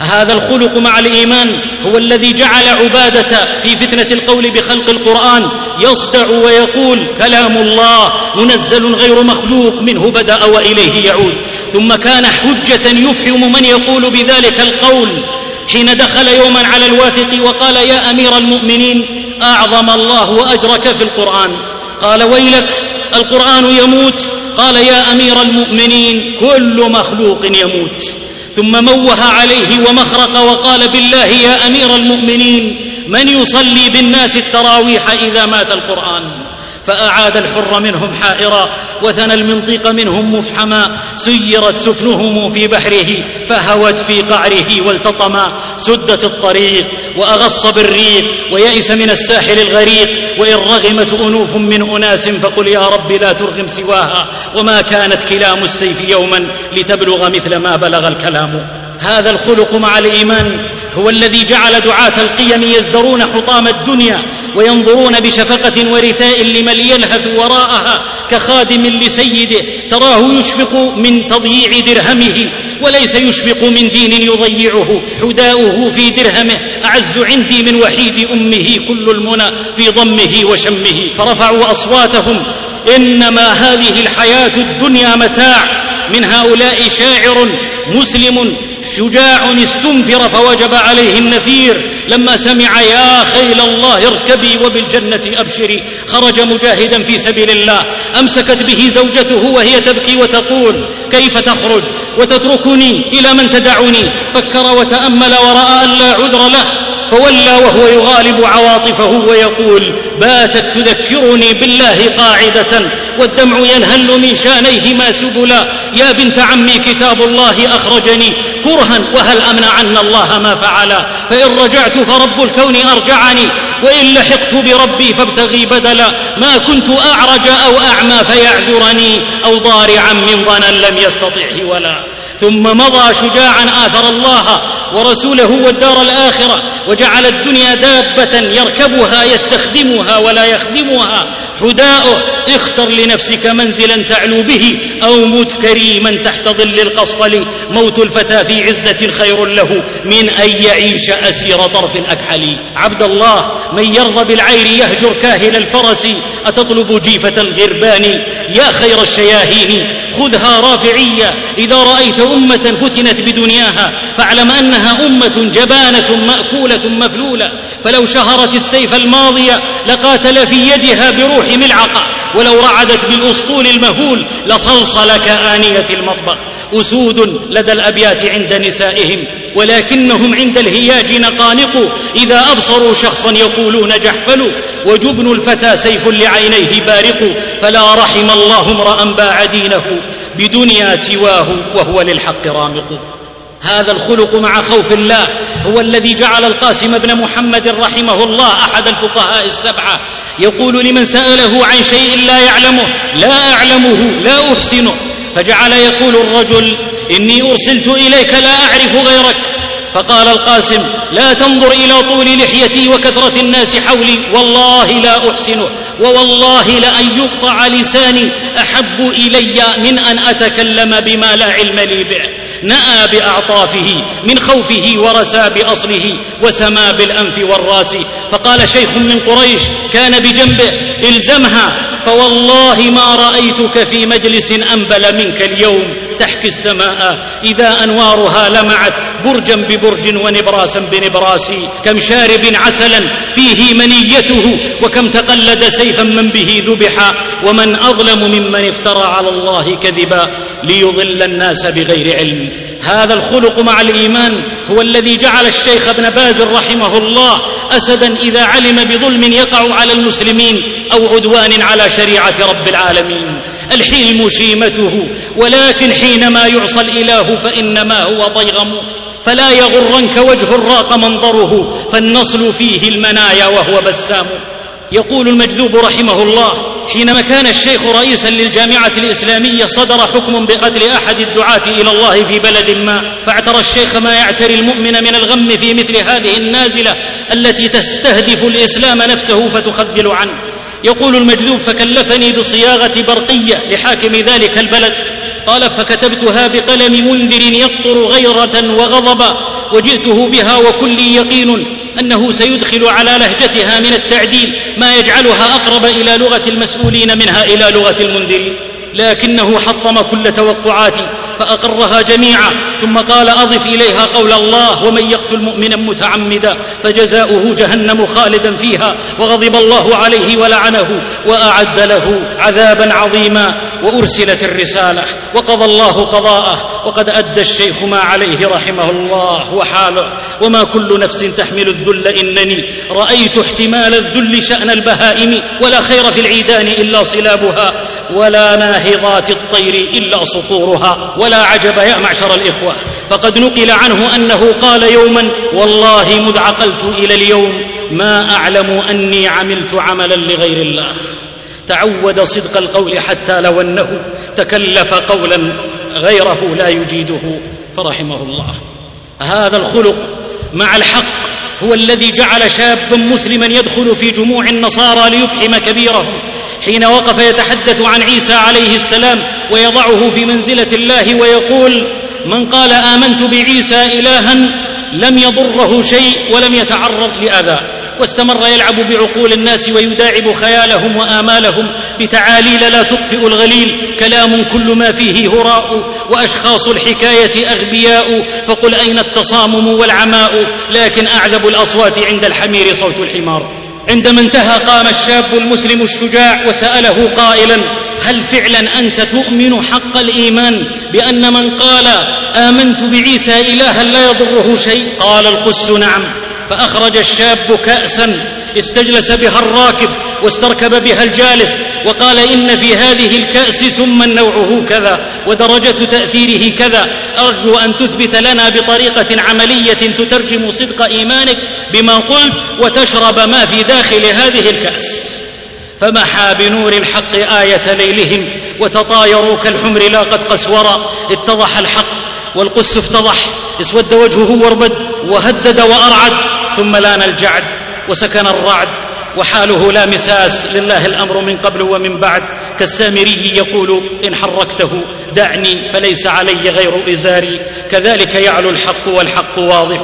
هذا الخلق مع الإيمان هو الذي جعل عبادة في فتنة القول بخلق القرآن. يصدع ويقول كلام الله منزل غير مخلوق منه بدأ وإليه يعود. ثم كان حجة يفهم من يقول بذلك القول. حين دخل يوما على الواثق وقال يا أمير المؤمنين أعظم الله وأجرك في القرآن. قال ويلك القرآن يموت؟ قال يا أمير المؤمنين كل مخلوق يموت. ثم موه عليه ومخرق وقال بالله يا أمير المؤمنين من يصلي بالناس التراويح إذا مات القرآن فأعاد الحر منهم حائرا وثنى المنطق منهم مفحما سيرت سفنهم في بحره فهوت في قعره والتطما. سدت الطريق وأغص بالريق ويئس من الساحل الغريق. وإن رغمت أنوف من أناس فقل يا رب لا ترغم سواها. وما كانت كلام السيف يوما لتبلغ مثل ما بلغ الكلام. هذا الخلق مع الإيمان هو الذي جعل دعاة القيم يزدرون حطام الدنيا وينظرون بشفقة ورثاء لمن يلهث وراءها كخادم لسيده تراه يشفق من تضييع درهمه وليس يشفق من دين يضيعه. حداؤه في درهمه أعز عندي من وحيد أمه. كل المنى في ضمه وشمه. فرفعوا أصواتهم. إنما هذه الحياة الدنيا متاع. من هؤلاء شاعر مسلم شجاع استنفر فوجب عليه النفير. لما سمع يا خيل الله اركبي وبالجنة أبشري خرج مجاهدا في سبيل الله أمسكت به زوجته وهي تبكي وتقول كيف تخرج؟ وتتركني إلى من تدعني فكر وتأمل ورأى أن لا عذر له فولى وهو يغالب عواطفه ويقول باتت تذكرني بالله قاعدة والدمع ينهل من شانيهما سبلا. يا بنت عمي كتاب الله أخرجني. كرها وهل أمنعن الله ما فعلا؟ فإن رجعت فرب الكون أرجعني. وإن لحقت بربي فابتغي بدلا. ما كنت أعرج أو أعمى فيعذرني. أو ضارعا من ضنا لم يستطعه ولا. ثم مضى شجاعا آثر الله. ورسوله والدار الآخرة وجعل الدنيا دابة يركبها يستخدمها ولا يخدمها. حداؤه اختر لنفسك منزلا تعلو به أو مت كريما تحت ظل القصطل موت الفتى في عزة خير له من أن يعيش أسير طرف أكحل. عبد الله من يرضى بالعير يهجر كاهل الفرس. أتطلب جيفة الغربان يا خير الشياهين خذها رافعية. إذا رأيت أمة فتنت بدنياها فاعلم أنها أمة جبانة مأكولة مفلولة. فلو شهرت السيف الماضي لقاتل في يدها بروح ملعقة. ولو رعدت بالأسطول المهول لصلصل كآنية المطبخ. أسود لدى الأبيات عند نسائهم. ولكنهم عند الهياج نقانق. إذا أبصروا شخصا يقولون جحفل وجبن الفتى سيف لعينيه بارق. فلا رحم الله امرأ باع دينه بدنيا سواه وهو للحق رامق. هذا الخلق مع خوف الله هو الذي جعل القاسم بن محمد رحمه الله أحد الفقهاء السبعة. يقول لمن سأله عن شيء لا يعلمه لا أعلمه لا أحسنه. فجعل يقول الرجل إني أرسلت إليك لا أعرف غيرك. فقال القاسم لا تنظر إلى طول لحيتي وكثرة الناس حولي. والله لا أحسنه ووالله لأن يقطع لساني. أحب إلي من أن أتكلم بما لا علم لي به. نأى بأعطافه من خوفه ورسى بأصله وسما بالأنف والرأس. فقال شيخ من قريش كان بجنبه الزمها. فوالله ما رأيتك في مجلس أنبل منك اليوم. تحكي السماء. إذا أنوارها لمعت برجا ببرج ونبراسا بنبراس كم شارب عسلا فيه منيته وكم تقلد سيفا من به ذبحا ومن أظلم ممن افترى على الله كذبا ليضل الناس بغير علم. هذا الخلق مع الإيمان هو الذي جعل الشيخ ابن باز رحمه الله أسدا إذا علم بظلم يقع على المسلمين أو عدوان على شريعة رب العالمين. الحلم شيمته ولكن حينما يعصى الإله فإنما هو ضيغم فلا يغرنك وجه راق منظره فالنصل فيه المنايا وهو بسام. يقول المجذوب رحمه الله حينما كان الشيخ رئيسا للجامعة الإسلامية صدر حكم بقتل أحد الدعاة إلى الله في بلد ما فاعترى الشيخ ما يعتري المؤمن من الغم في مثل هذه النازلة التي تستهدف الإسلام نفسه فتخذل عنه. يقول المجذوب فكلفني بصياغة برقية لحاكم ذلك البلد. قال فكتبتها بقلم منذر يقطر غيرة وغضبا وجئته بها وكل يقين أنه سيدخل على لهجتها من التعديل ما يجعلها أقرب إلى لغة المسؤولين منها إلى لغة المنذرين. لكنه حطم كل توقعاتي فأقرها جميعا. ثم قال أضف إليها قول الله ومن يقتل مؤمنا متعمدا فجزاؤه جهنم خالدا فيها وغضب الله عليه ولعنه وأعد له عذابا عظيما وأرسلت الرسالة وقضى الله قضاءه وقد أدى الشيخ ما عليه رحمه الله وحاله. وما كل نفس تحمل الذل إنني رأيت احتمال الذل شأن البهائم ولا خير في العيدان إلا صلابها. ولا ناهضات الطير إلا سطورها ولا عجب يا معشر الإخوة. فقد نقل عنه أنه قال يوما والله مذ عقلت إلى اليوم ما أعلم أني عملت عملا لغير الله. تعود صدق القول حتى لو أنه تكلف قولا غيره لا يجيده فرحمه الله. هذا الخلق مع الحق هو الذي جعل شابا مسلما يدخل في جموع النصارى ليفحم كبيرهم حين وقف يتحدث عن عيسى عليه السلام ويضعه في منزلة الله ويقول من قال آمنت بعيسى إلها لم يضره شيء ولم يتعرض لأذى. واستمر يلعب بعقول الناس ويداعب خيالهم وآمالهم بتعاليل لا تطفئ الغليل. كلام كل ما فيه هراء وأشخاص الحكاية أغبياء. فقل أين التصامم والعماء؟ لكن اعذب الأصوات عند الحمير صوت الحمار. عندما انتهى قام الشاب المسلم الشجاع وسأله قائلا هل فعلا أنت تؤمن حق الإيمان بأن من قال آمنت بعيسى إلها لا يضره شيء؟ قال القس نعم. فأخرج الشاب كأسا استجلس بها الراكب واستركب بها الجالس وقال إن في هذه الكأس ثم نوعه كذا ودرجة تأثيره كذا. أرجو أن تثبت لنا بطريقة عملية تترجم صدق إيمانك بما قلت وتشرب ما في داخل هذه الكأس. فمحى بنور الحق آية ليلهم وتطايروا كالحمر لاقت قسورا اتضح الحق والقس افتضح. اسود وجهه واربد وهدد وأرعد. ثم لأن الجعد وسكن الرعد. وحاله لا مساس لله الأمر من قبل ومن بعد. كالسامري يقول إن حركته دعني فليس علي غير إزاري. كذلك يعلو الحق والحق واضح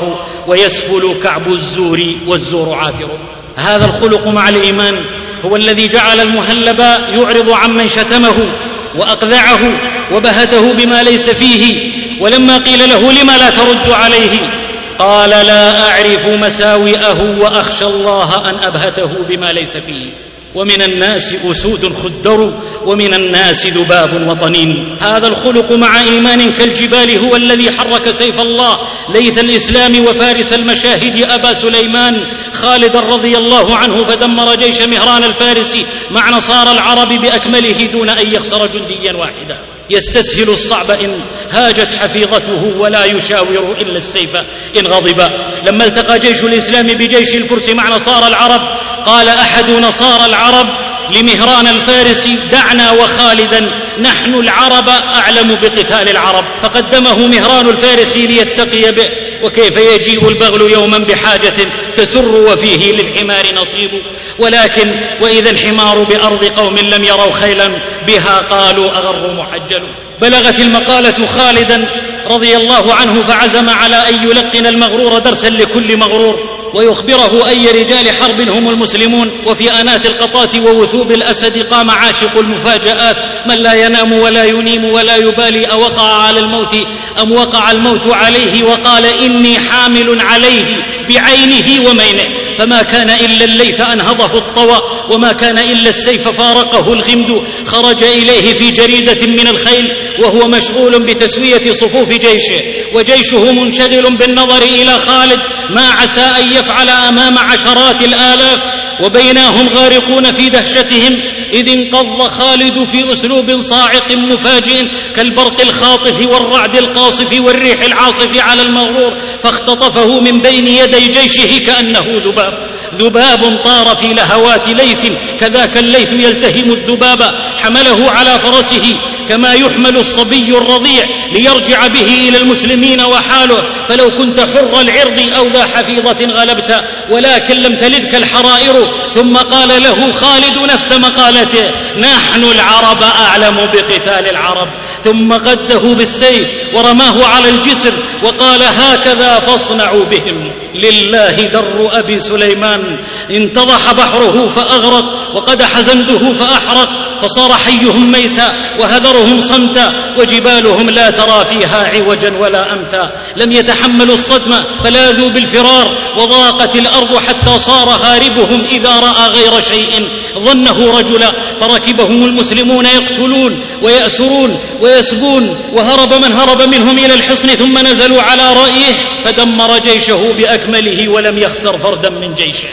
ويسفل كعب الزور والزور عاثر هذا الخلق مع الإيمان هو الذي جعل المهلب يعرض عمن شتمه وأقذعه وبهته بما ليس فيه. ولما قيل له لم لا ترد عليه؟ قال لا أعرف مساوئه وأخشى الله أن أبهته بما ليس فيه. ومن الناس أسود خدر ومن الناس ذباب وطنين. هذا الخلق مع إيمان كالجبال هو الذي حرك سيف الله. ليث الإسلام وفارس المشاهد أبا سليمان خالدا رضي الله عنه فدمر جيش مهران الفارس مع نصارى العرب بأكمله دون أن يخسر جنديا واحدا. يستسهل الصعب إن هاجت حفيظته ولا يشاور إلا السيف إن غضب. لما التقى جيش الإسلام بجيش الفرس مع نصارى العرب قال أحد نصارى العرب لمهران الفارس دعنا وخالدا نحن العرب أعلم بقتال العرب. فقدمه مهران الفارس ليتقي به. وكيف يجيء البغل يوما بحاجة تسر وفيه للحمار نصيب. ولكن وإذا الحمار بأرض قوم لم يروا خيلا بها قالوا أغر محجل بلغت المقالة خالدا رضي الله عنه فعزم على أن يلقن المغرور درسا لكل مغرور. ويخبره أي رجال حرب هم المسلمون وفي آنات القطاة ووثوب الأسد قام عاشق المفاجآت من لا ينام ولا ينيم ولا يبالي أوقع على الموت أم وقع الموت عليه وقال إني حامل عليه بعينه ومينه فما كان إلا الليث أنهضه الطوى وما كان إلا السيف فارقه الغمد خرج إليه في جريدة من الخيل وهو مشغول بتسوية صفوف جيشه وجيشه منشغل بالنظر إلى خالد ما عسى أن يفعل أمام عشرات الآلاف وبينهم غارقون في دهشتهم إذ انقض خالد في أسلوب صاعق مفاجئ كالبرق الخاطف والرعد القاصف والريح العاصف على المغرور فاختطفه من بين يدي جيشه كأنه ذباب. ذباب طار في لهوات ليث كذاك الليث يلتهم الذباب حمله على فرسه كما يحمل الصبي الرضيع ليرجع به إلى المسلمين وحاله. فلو كنت حر العرض أو ذا حفيظة غلبت ولكن لم تلدك الحرائر. ثم قال له خالد نفس مقالته نحن العرب أعلم بقتال العرب. ثم قده بالسيف ورماه على الجسر وقال هكذا فاصنعوا بهم. لله در أبي سليمان. انتضح بحره فأغرق وقدح زنده فأحرق. فصار حيهم ميتا وهذرهم صمتا وجبالهم لا ترى فيها عوجا ولا أمتا. لم يتحملوا الصدمة فلاذوا بالفرار وضاقت الأرض حتى صار هاربهم إذا رأى غير شيء. ظنه رجلا فركبهم المسلمون يقتلون ويأسرون ويسبون وهرب من هرب منهم إلى الحصن ثم نزلوا على رأيه فدمر جيشه بأكمله ولم يخسر فردا من جيشه.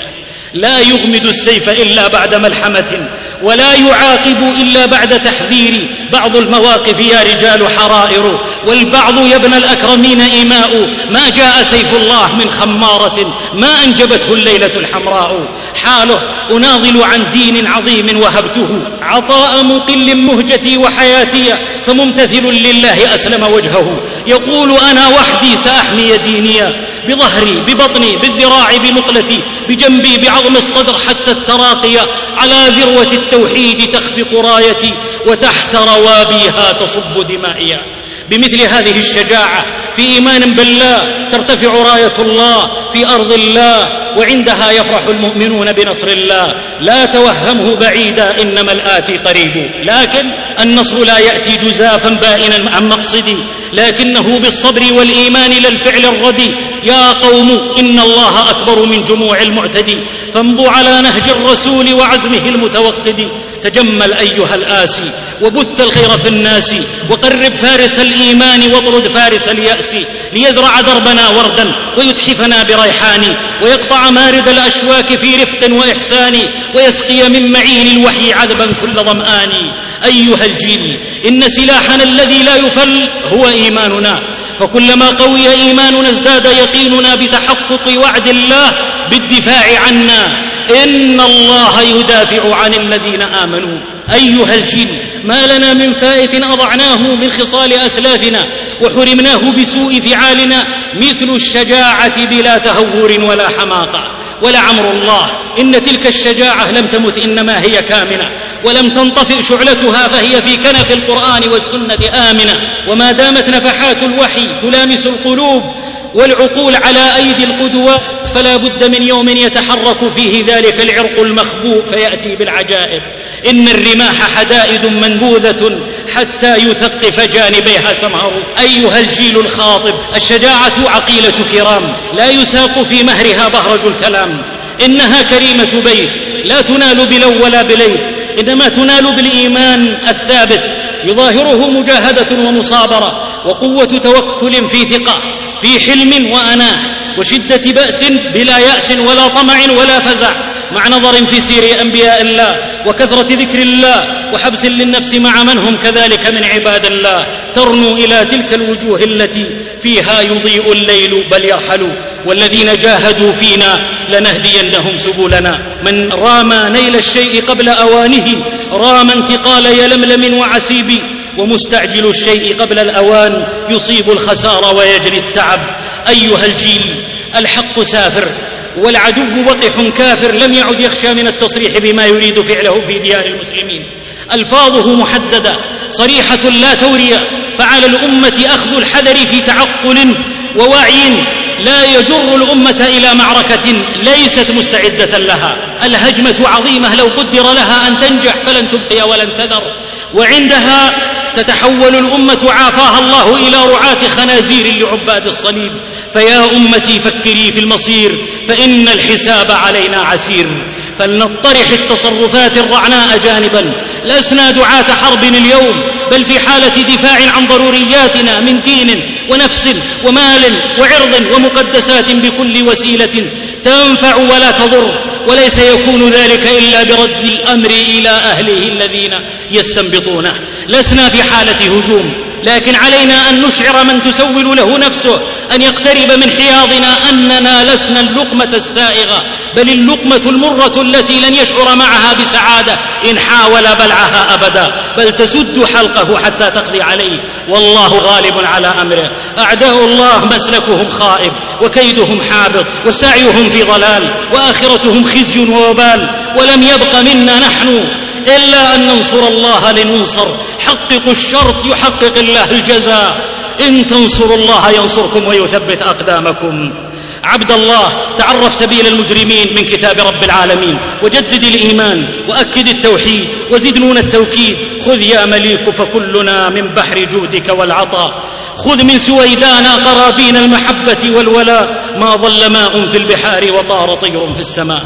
لا يغمد السيف إلا بعد ملحمة ولا يعاقب إلا بعد تحذير بعض المواقف يا رجال حرائر والبعض يا ابن الأكرمين إيماء. ما جاء سيف الله من خمارة ما أنجبته الليلة الحمراء. حاله أناضل عن دين عظيم وهبته. عطاء مقل مهجتي وحياتي فممتثل لله أسلم وجهه. يقول أنا وحدي سأحمي دينيا بظهري ببطني بالذراع بمقلتي بجنبي بعظم الصدر حتى التراقي على ذروة التوحيد تخفق رايتي وتحت روابيها تصب دمائي بمثل هذه الشجاعة في إيمان بالله ترتفع راية الله في أرض الله وعندها يفرح المؤمنون بنصر الله. لا توهمه بعيدا إنما الآتي قريب. لكن النصر لا يأتي جزافا بائنا عن مقصدي. لكنه بالصبر والإيمان لا الفعل الردي يا قوم إن الله أكبر من جموع المعتدي. فامضوا على نهج الرسول وعزمه المتوقد. تجمل أيها الآسي. وبث الخير في الناس وقرب فارس الإيمان واطرد فارس اليأس ليزرع دربنا وردا ويتحفنا بريحان ويقطع مارد الأشواك في رفق وإحسان ويسقي من معين الوحي عذبا كل ظمآن. أيها الجيل إن سلاحنا الذي لا يفل هو إيماننا. فكلما قوي إيماننا ازداد يقيننا بتحقق وعد الله بالدفاع عنا. إن الله يدافع عن الذين آمنوا. أيها الجيل ما لنا من فائت أضعناه من خصال أسلافنا وحرمناه بسوء فعالنا مثل الشجاعة بلا تهور ولا حماقة. ولعمر الله إن تلك الشجاعة لم تمت إنما هي كامنة. ولم تنطفئ شعلتها فهي في كنف القرآن والسنة آمنة. وما دامت نفحات الوحي تلامس القلوب والعقول على أيدي القدوات فلا بد من يوم يتحرك فيه ذلك العرق المخبوء فيأتي بالعجائب. إن الرماح حدائد منبوذة حتى يثقف جانبيها سمهر. أيها الجيل الخاطب الشجاعة عقيلة كرام. لا يساق في مهرها بهرج الكلام. إنها كريمة بيت لا تنال بلو ولا بليت. إنما تنال بالإيمان الثابت. يظاهره مجاهدة ومصابرة وقوة توكل في ثقة في حلم وأناة. وشدة بأس بلا يأس ولا طمع ولا فزع مع نظر في سير أنبياء الله وكثرة ذكر الله وحبس للنفس مع من هم كذلك من عباد الله ترنو إلى تلك الوجوه التي فيها يضيء الليل بل يرحل والذين جاهدوا فينا لنهدينهم سبلنا من رام نيل الشيء قبل أوانه رام انتقال يلملم وعسيب ومستعجل الشيء قبل الأوان يصيب الخسار ويجري التعب أيها الجيل الحق سافر والعدو وقح كافر لم يعد يخشى من التصريح بما يريد فعله في ديار المسلمين. ألفاظه محددة صريحة لا تورية فعلى الأمة أخذ الحذر في تعقل ووعي لا يجر الأمة إلى معركة ليست مستعدة لها. الهجمة عظيمة لو قدر لها أن تنجح فلن تبقي ولن تذر. وعندها تتحول الأمة عافاها الله إلى رعاة خنازير لعباد الصليب. فيا أمتي فكري في المصير فإن الحساب علينا عسير. فلنطرح التصرفات الرعناء جانبا. لسنا دعاة حرب اليوم بل في حالة دفاع عن ضرورياتنا من دين ونفس ومال وعرض ومقدسات بكل وسيلة تنفع ولا تضر. وليس يكون ذلك إلا برد الأمر إلى أهله الذين يستنبطونه. لسنا في حالة هجوم. لكن علينا أن نشعر من تسول له نفسه أن يقترب من حياضنا أننا لسنا اللقمة السائغة بل اللقمة المرة التي لن يشعر معها بسعادة إن حاول بلعها أبدا بل تسد حلقه حتى تقضي عليه والله غالب على أمره. أعداء الله مسلكهم خائب وكيدهم حابط وسعيهم في ضلال وآخرتهم خزي ووبال ولم يبق منا نحن إلا أن ننصر الله لننصر. حققوا الشرط يحقق الله الجزاء. إن تنصروا الله ينصركم ويثبت أقدامكم. عبد الله تعرف سبيل المجرمين من كتاب رب العالمين. وجدد الإيمان وأكد التوحيد وزد نون التوكيد. خذ يا مليك فكلنا من بحر جودك والعطاء. خذ من سويدانا قرابين المحبة والولاء. ما ضل ماء في البحار وطار طير في السماء.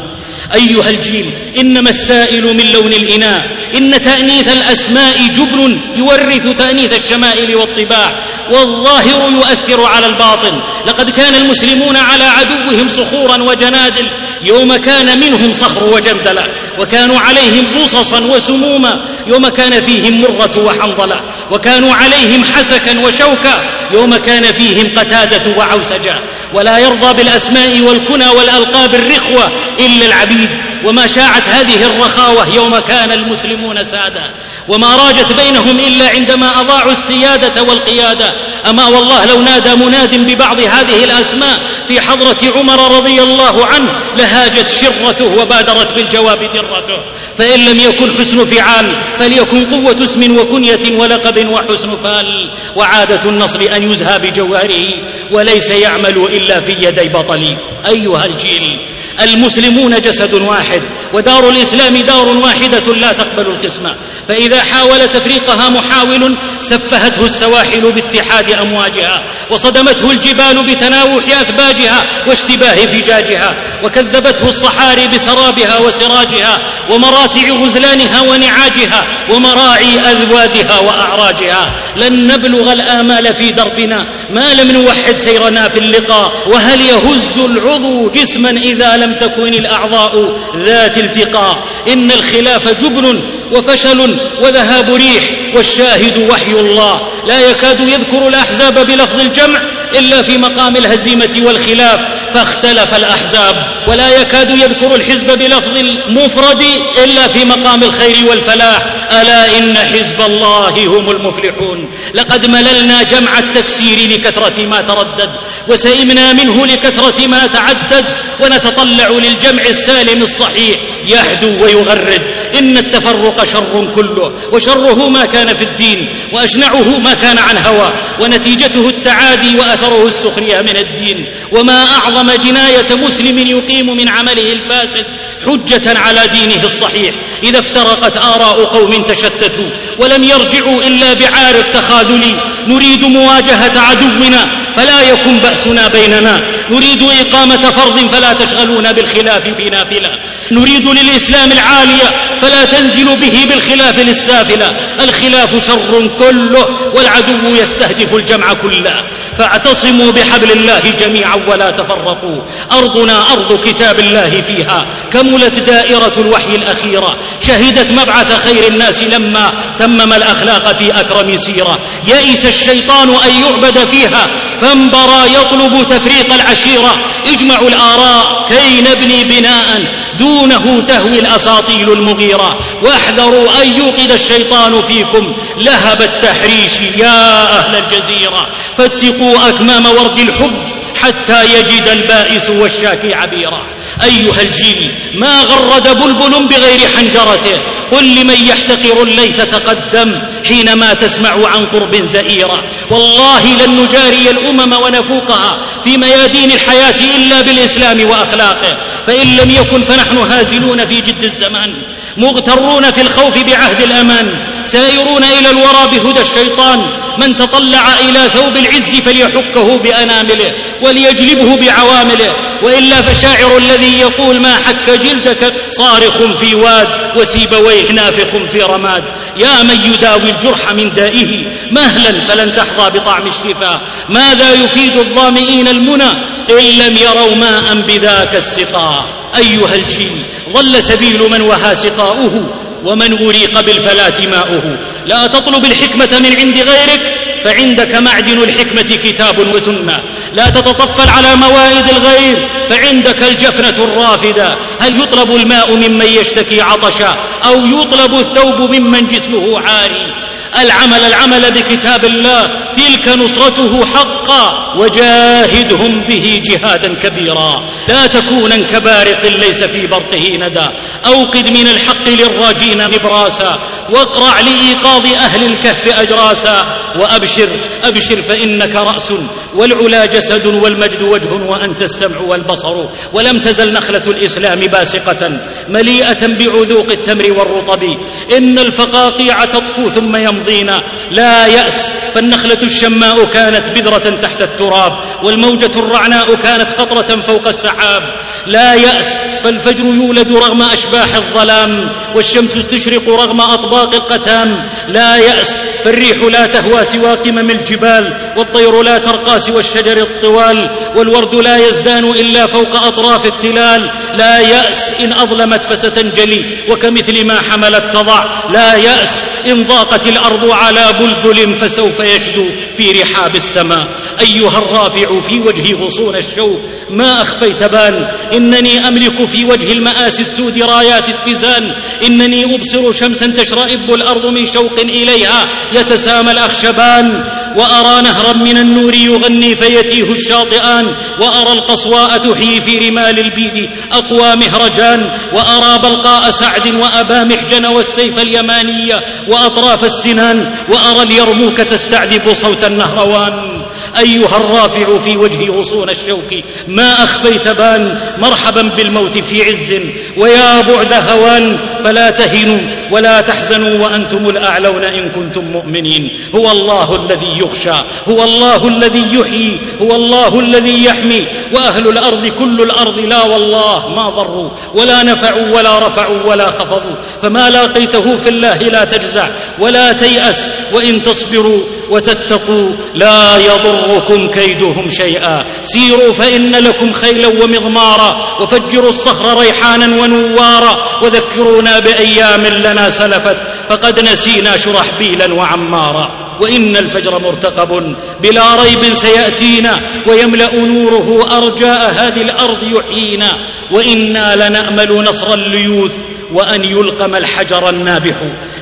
أيها الجيل إنما السائل من لون الإناء. إن تأنيث الأسماء جبن يورث تأنيث الشمائل والطباع. والظاهر يؤثر على الباطن. لقد كان المسلمون على عدوهم صخورا وجنادل. يوم كان منهم صخر وجندلة. وكانوا عليهم بصصا وسموما يوم كان فيهم مرة وحنظلة وكانوا عليهم حسكا وشوكا يوم كان فيهم قتادة وعوسجه ولا يرضى بالأسماء والكنى والألقاب الرخوة إلا العبيد. وما شاعت هذه الرخاوة يوم كان المسلمون سادة. وما راجت بينهم إلا عندما أضاعوا السيادة والقيادة. أما والله لو نادى مناد ببعض هذه الأسماء في حضرة عمر رضي الله عنه لهاجت شرته وبادرت بالجواب درته. فإن لم يكن حسن فعال فليكن قوة اسم وكنية ولقب وحسن فال. وعادة النصر أن يزهى بجوهره وليس يعمل إلا في يدي بطل أيها الجيل المسلمون جسد واحد ودار الإسلام دار واحدة لا تقبل القسمه فإذا حاول تفريقها محاول سفهته السواحل باتحاد أمواجها وصدمته الجبال بتناوح أثباجها واشتباه فجاجها وكذبته الصحاري بسرابها وسراجها ومراتع غزلانها ونعاجها ومراعي أذوادها وأعراجها. لن نبلغ الآمال في دربنا ما لم نوحد سيرنا في اللقاء وهل يهز العضو جسما إذا لم تكن الأعضاء ذات التقاء؟ إن الخلاف جبن وفشل وذهاب ريح والشاهد وحي الله. لا يكاد يذكر الأحزاب بلفظ الجمع إلا في مقام الهزيمة والخلاف فاختلف الأحزاب. ولا يكاد يذكر الحزب بلفظ المفرد إلا في مقام الخير والفلاح. ألا إن حزب الله هم المفلحون. لقد مللنا جمع التكسير لكثرة ما تردد وسئمنا منه لكثرة ما تعدد ونتطلع للجمع السالم الصحيح يهدو ويغرد. إن التفرق شر كله وشره ما كان في الدين واشنعه ما كان عن هوى ونتيجته التعادي وأثره السخرية من الدين. وما أعظم جناية مسلم يقيم من عمله الفاسد حجة على دينه الصحيح. إذا افترقت آراء قوم تشتتوا ولم يرجعوا إلا بعار التخاذل. نريد مواجهة عدونا فلا يكن بأسنا بيننا. نريد إقامة فرض فلا تشغلونا بالخلاف في نافلة. نريد للإسلام العالية فلا تنزل به بالخلاف للسافلة. الخلاف شر كله والعدو يستهدف الجمع كله. فاعتصموا بحبل الله جميعا ولا تفرقوا. أرضنا أرض كتاب الله فيها. كملت دائرة الوحي الأخيرة. شهدت مبعث خير الناس لما تمم الأخلاق في أكرم سيرة. يئس الشيطان أن يعبد فيها فانبرى يطلب تفريق العشيرة. اجمعوا الآراء كي نبني بناء دونه تهوي الأساطيل المغيرة. واحذروا أن يوقد الشيطان فيكم. لهب التحريش يا أهل الجزيرة. فاتقوا أكمام ورد الحب حتى يجد البائس والشاكي عبيرا. أيها الجيل ما غرد بلبل بغير حنجرته؟ قل لمن يحتقر الليث تقدم حينما تسمع عن قرب زئيرا. والله لن نجاري الأمم ونفوقها في ميادين الحياة إلا بالإسلام وأخلاقه. فإن لم يكن فنحن هازلون في جد الزمان. مغترون في الخوف بعهد الأمان سائرون إلى الورى بهدى الشيطان. من تطلع إلى ثوب العز فليحكه بأنامله وليجلبه بعوامله. وإلا فشاعر الذي يقول ما حك جلدك صارخ في واد وسيبويه نافخ في رماد. يا من يداوي الجرح من دائه مهلا فلن تحظى بطعم الشفاء. ماذا يفيد الظامئين المنى إن لم يروا ماء بذاك السقاء؟ أيها الجيل ضل سبيل من وها سقاؤه ومن أريق بالفلاة ماؤه. لا تطلب الحكمة من عند غيرك فعندك معدن الحكمة كتاب وسنة. لا تتطفل على موائد الغير فعندك الجفنة الرافدة. هل يطلب الماء ممن يشتكي عطشا؟ أو يطلب الثوب ممن جسمه عاري؟ العمل العمل بكتاب الله. تلك نصرته حقا. وجاهدهم به جهادا كبيرا. لا تكونا كبارق ليس في برقه ندى. أوقد من الحق للراجين نبراسا. واقرع لإيقاظ أهل الكهف أجراسا. وأبشر أبشر فإنك رأس. والعلا جسد والمجد وجه وأنت السمع والبصر. ولم تزل نخلة الإسلام باسقة. مليئة بعذوق التمر والرطب. إن الفقاقيع تطفو ثم يمضينا لا يأس فالنخلة الشماء كانت بذرة تحت التراب والموجة الرعناء كانت خطرة فوق السحاب. لا يأس فالفجر يولد رغم أشباح الظلام والشمس تشرق رغم أطباق القتام. لا يأس فالريح لا تهوى سوى قمم الجبال والطير لا ترقى سوى الشجر الطوال والورد لا يزدان إلا فوق أطراف التلال. لا يأس إن أظلمت فستنجلي وكمثل ما حملت تضع لا يأس إن ضاقت الأرض على بلبل فسوف يشدو في رحاب السماء. أيها الرافع في وجه غصون الشوق ما أخفيت بان إنني أملك في وجه المآسي السود رايات اتزان. إنني أبصر شمسا تشرئب الأرض من شوق إليها يتسامى الأخشبان. وأرى نهرا من النور يغني فيتيه الشاطئان وأرى القصواء تحيي في رمال البيد أقوى مهرجان وأرى بلقاء سعد وأبا محجن والسيف اليمانية وأطراف السنان وأرى اليرموك تستعذب صوت النهروان. أيها الرافع في وجه غصون الشوك. ما أخفيت بان مرحبا بالموت في عز. ويا بعد هوان فلا تهنوا ولا تحزنوا وأنتم الأعلون إن كنتم مؤمنين. هو الله الذي يخشى هو الله الذي يحيي هو الله الذي يحمي. وأهل الأرض كل الأرض لا والله ما ضروا ولا نفعوا ولا رفعوا ولا خفضوا. فما لاقيته في الله لا تجزع ولا تيأس. وإن تصبروا وتتقوا لا يضركم كيدهم شيئا. سيروا فإن لكم خيلا ومضمارا وفجروا الصخر ريحانا ونوارا وذكرونا بأيام لنا سلفت فقد نسينا شرحبيلا وعمارا. وإن الفجر مرتقب بلا ريب سيأتينا ويملأ نوره أرجاء هذه الأرض يحيينا. وإنا لنأمل نصر الليوث وأن يلقم الحجر النابح.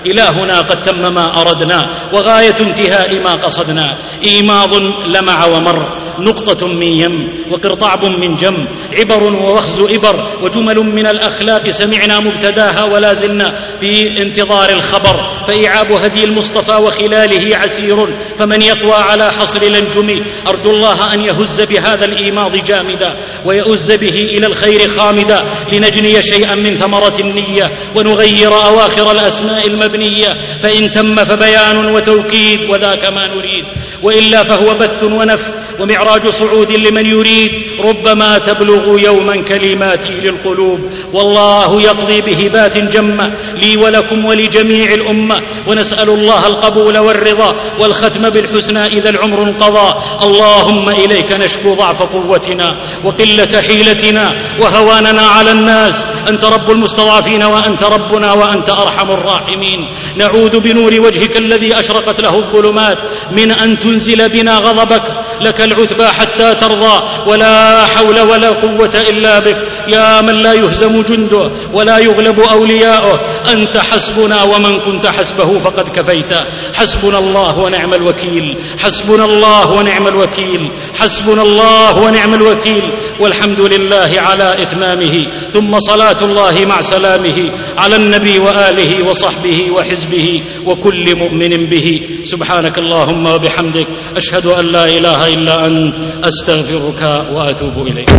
إلهنا قد تم ما أردنا وغاية انتهاء ما قصدنا. إيماض لمع ومر. نقطة من يم وقرطعب من جم عبر ووخز إبر وجمل من الأخلاق سمعنا مبتداها ولا زلنا في انتظار الخبر. فإعاب هدي المصطفى وخلاله عسير فمن يقوى على حصر الأنجم أرجو الله أن يهز بهذا الإيماض جامدا ويؤز به إلى الخير خامدا. لنجني شيئا من ثمرة النية ونغير أواخر الأسماء المبنية. فإن تم فبيان وتوكيد وذاك ما نريد. وإلا فهو بث ونفث ومعراج صعود لمن يريد. ربما تبلغ يوما كلماتي للقلوب. والله يقضي بهبات جمة. لي ولكم ولجميع الأمة. ونسأل الله القبول والرضا والختم بالحسنى إذا العمر انقضى. اللهم إليك نشكو ضعف قوتنا وقلة حيلتنا وهواننا على الناس. أنت رب المستضعفين وأنت ربنا وأنت أرحم الراحمين. نعوذ بنور وجهك الذي أشرقت له الظلمات. من أن تنزل بنا غضبك لك العتبى حتى ترضى ولا حول ولا قوة إلا بك. يا من لا يهزم جنده ولا يغلب أولياؤه أنت حسبنا ومن كنت حسبه فقد كفيت. حسبنا الله ونعم الوكيل. حسبنا الله ونعم الوكيل. حسبنا الله ونعم الوكيل. والحمد لله على إتمامه. ثم صلاة الله مع سلامه على النبي وآله وصحبه وحزبه وكل مؤمن به. سبحانك اللهم وبحمدك. أشهد أن لا إله إلا أنت. أستغفرك وأتوب إليك.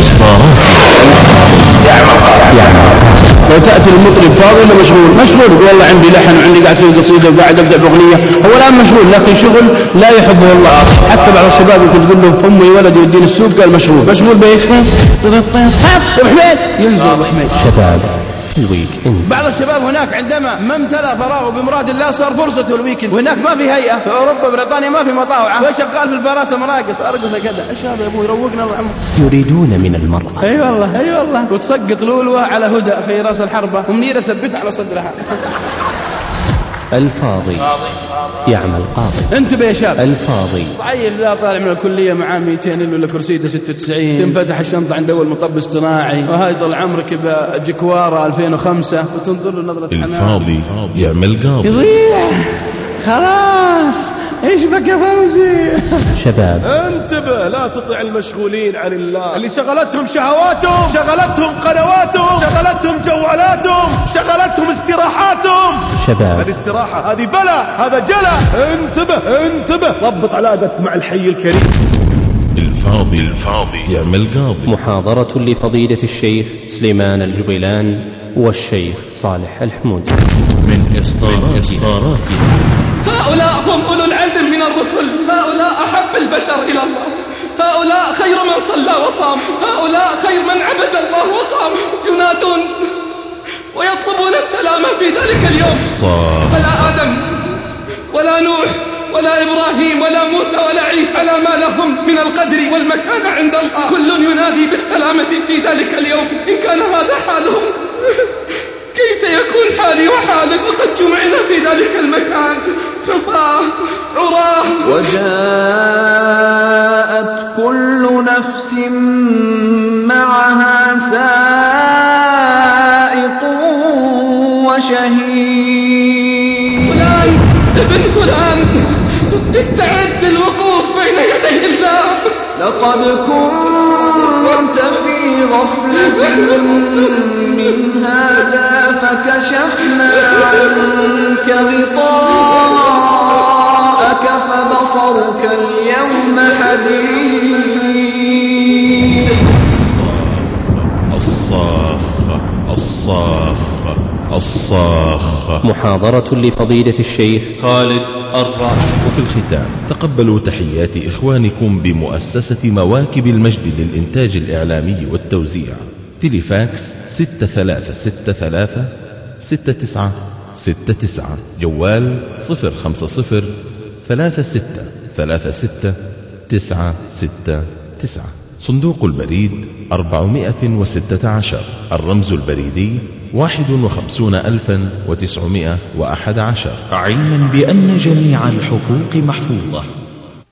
إصدارات إصدارات لو تأتي المطرب فاضي ولا مشغول. مشغول. والله عندي لحن وعندي قاعد أسوي قصيدة وقاعد أبدأ بأغنية. هو الآن مشغول لكن شغل لا يحبه الله حتى بعض الشباب يمكن تقول له أمي ولدي يوديني السوق قال مشغول. مشغول بإيش؟ حميد. ينزل أبو حميد. شباب. ال weekend بعض الشباب هناك عندما ما امتلأ فراغه بمراد الله صار فرصته ال weekend وهناك ما في هيئة. في أوروبا بريطانيا ما في مطاوعة. وشغال في البارات مراقص أرقص كذا. إيش هذا يا أبوي روقنا الله عمرك يريدون من المرأة. أي والله أي والله. وتسقط لولوه على هدى في رأس الحربة. ومنيره ثبتها على صدرها. الفاضي يعمل قاضي. انتبه يا شاب. الفاضي. ضعيف ذا طالع من الكلية معاه 200 ولا كرسيده 96 تنفتح الشنطة عند أول مطب اصطناعي. وهاي طول عمرك بجكوارة 2005 وتنظر له حنان. الفاضي يعمل قاضي. يضيع. خلاص. إيش بك يا فوزي؟ شباب. انتبه لا تطع المشغولين عن الله. اللي شغلتهم شهواتهم شغلتهم قنواتهم شغلتهم جوالاتهم شغلتهم استراحاتهم. شباب. هذه استراحة هذه بلا هذا جلا. انتبه انتبه. ضبط علاقتك مع الحي الكريم. الفاضي الفاضي. يعمل قاضي. محاضرة لفضيلة الشيخ سليمان الجبيلان والشيخ صالح الحمودي. من إصدارات. هؤلاء هم أولو البشر إلى الله. هؤلاء خير من صلى وصام. هؤلاء خير من عبد الله وقام. ينادون ويطلبون السلام في ذلك اليوم. فلا آدم ولا نوح ولا إبراهيم ولا موسى ولا عيسى على ما لهم من القدر والمكانة عند الله. كل ينادي بالسلامة في ذلك اليوم. إن كان هذا حالهم. كيف سيكون حالي وحالك؟ وقد جمعنا في ذلك المكان. حفاة عراه وجاءت كل نفس معها سائق وشهيد. فلان ابن فلان استعد للوقوف بين يدي الله. لقد كنت غفلة من هذا فكشفنا عنك غطاءك فبصرك اليوم حديد. الصاخة. محاضرة لفضيلة الشيخ. خالد الراشد. وفي الختام تقبلوا تحيات إخوانكم بمؤسسة مواكب المجد للإنتاج الإعلامي والتوزيع. تليفاكس 6363 69 69 جوال 050 36 36 969 صندوق البريد 416 الرمز البريدي 51911 علما بأن جميع الحقوق محفوظة.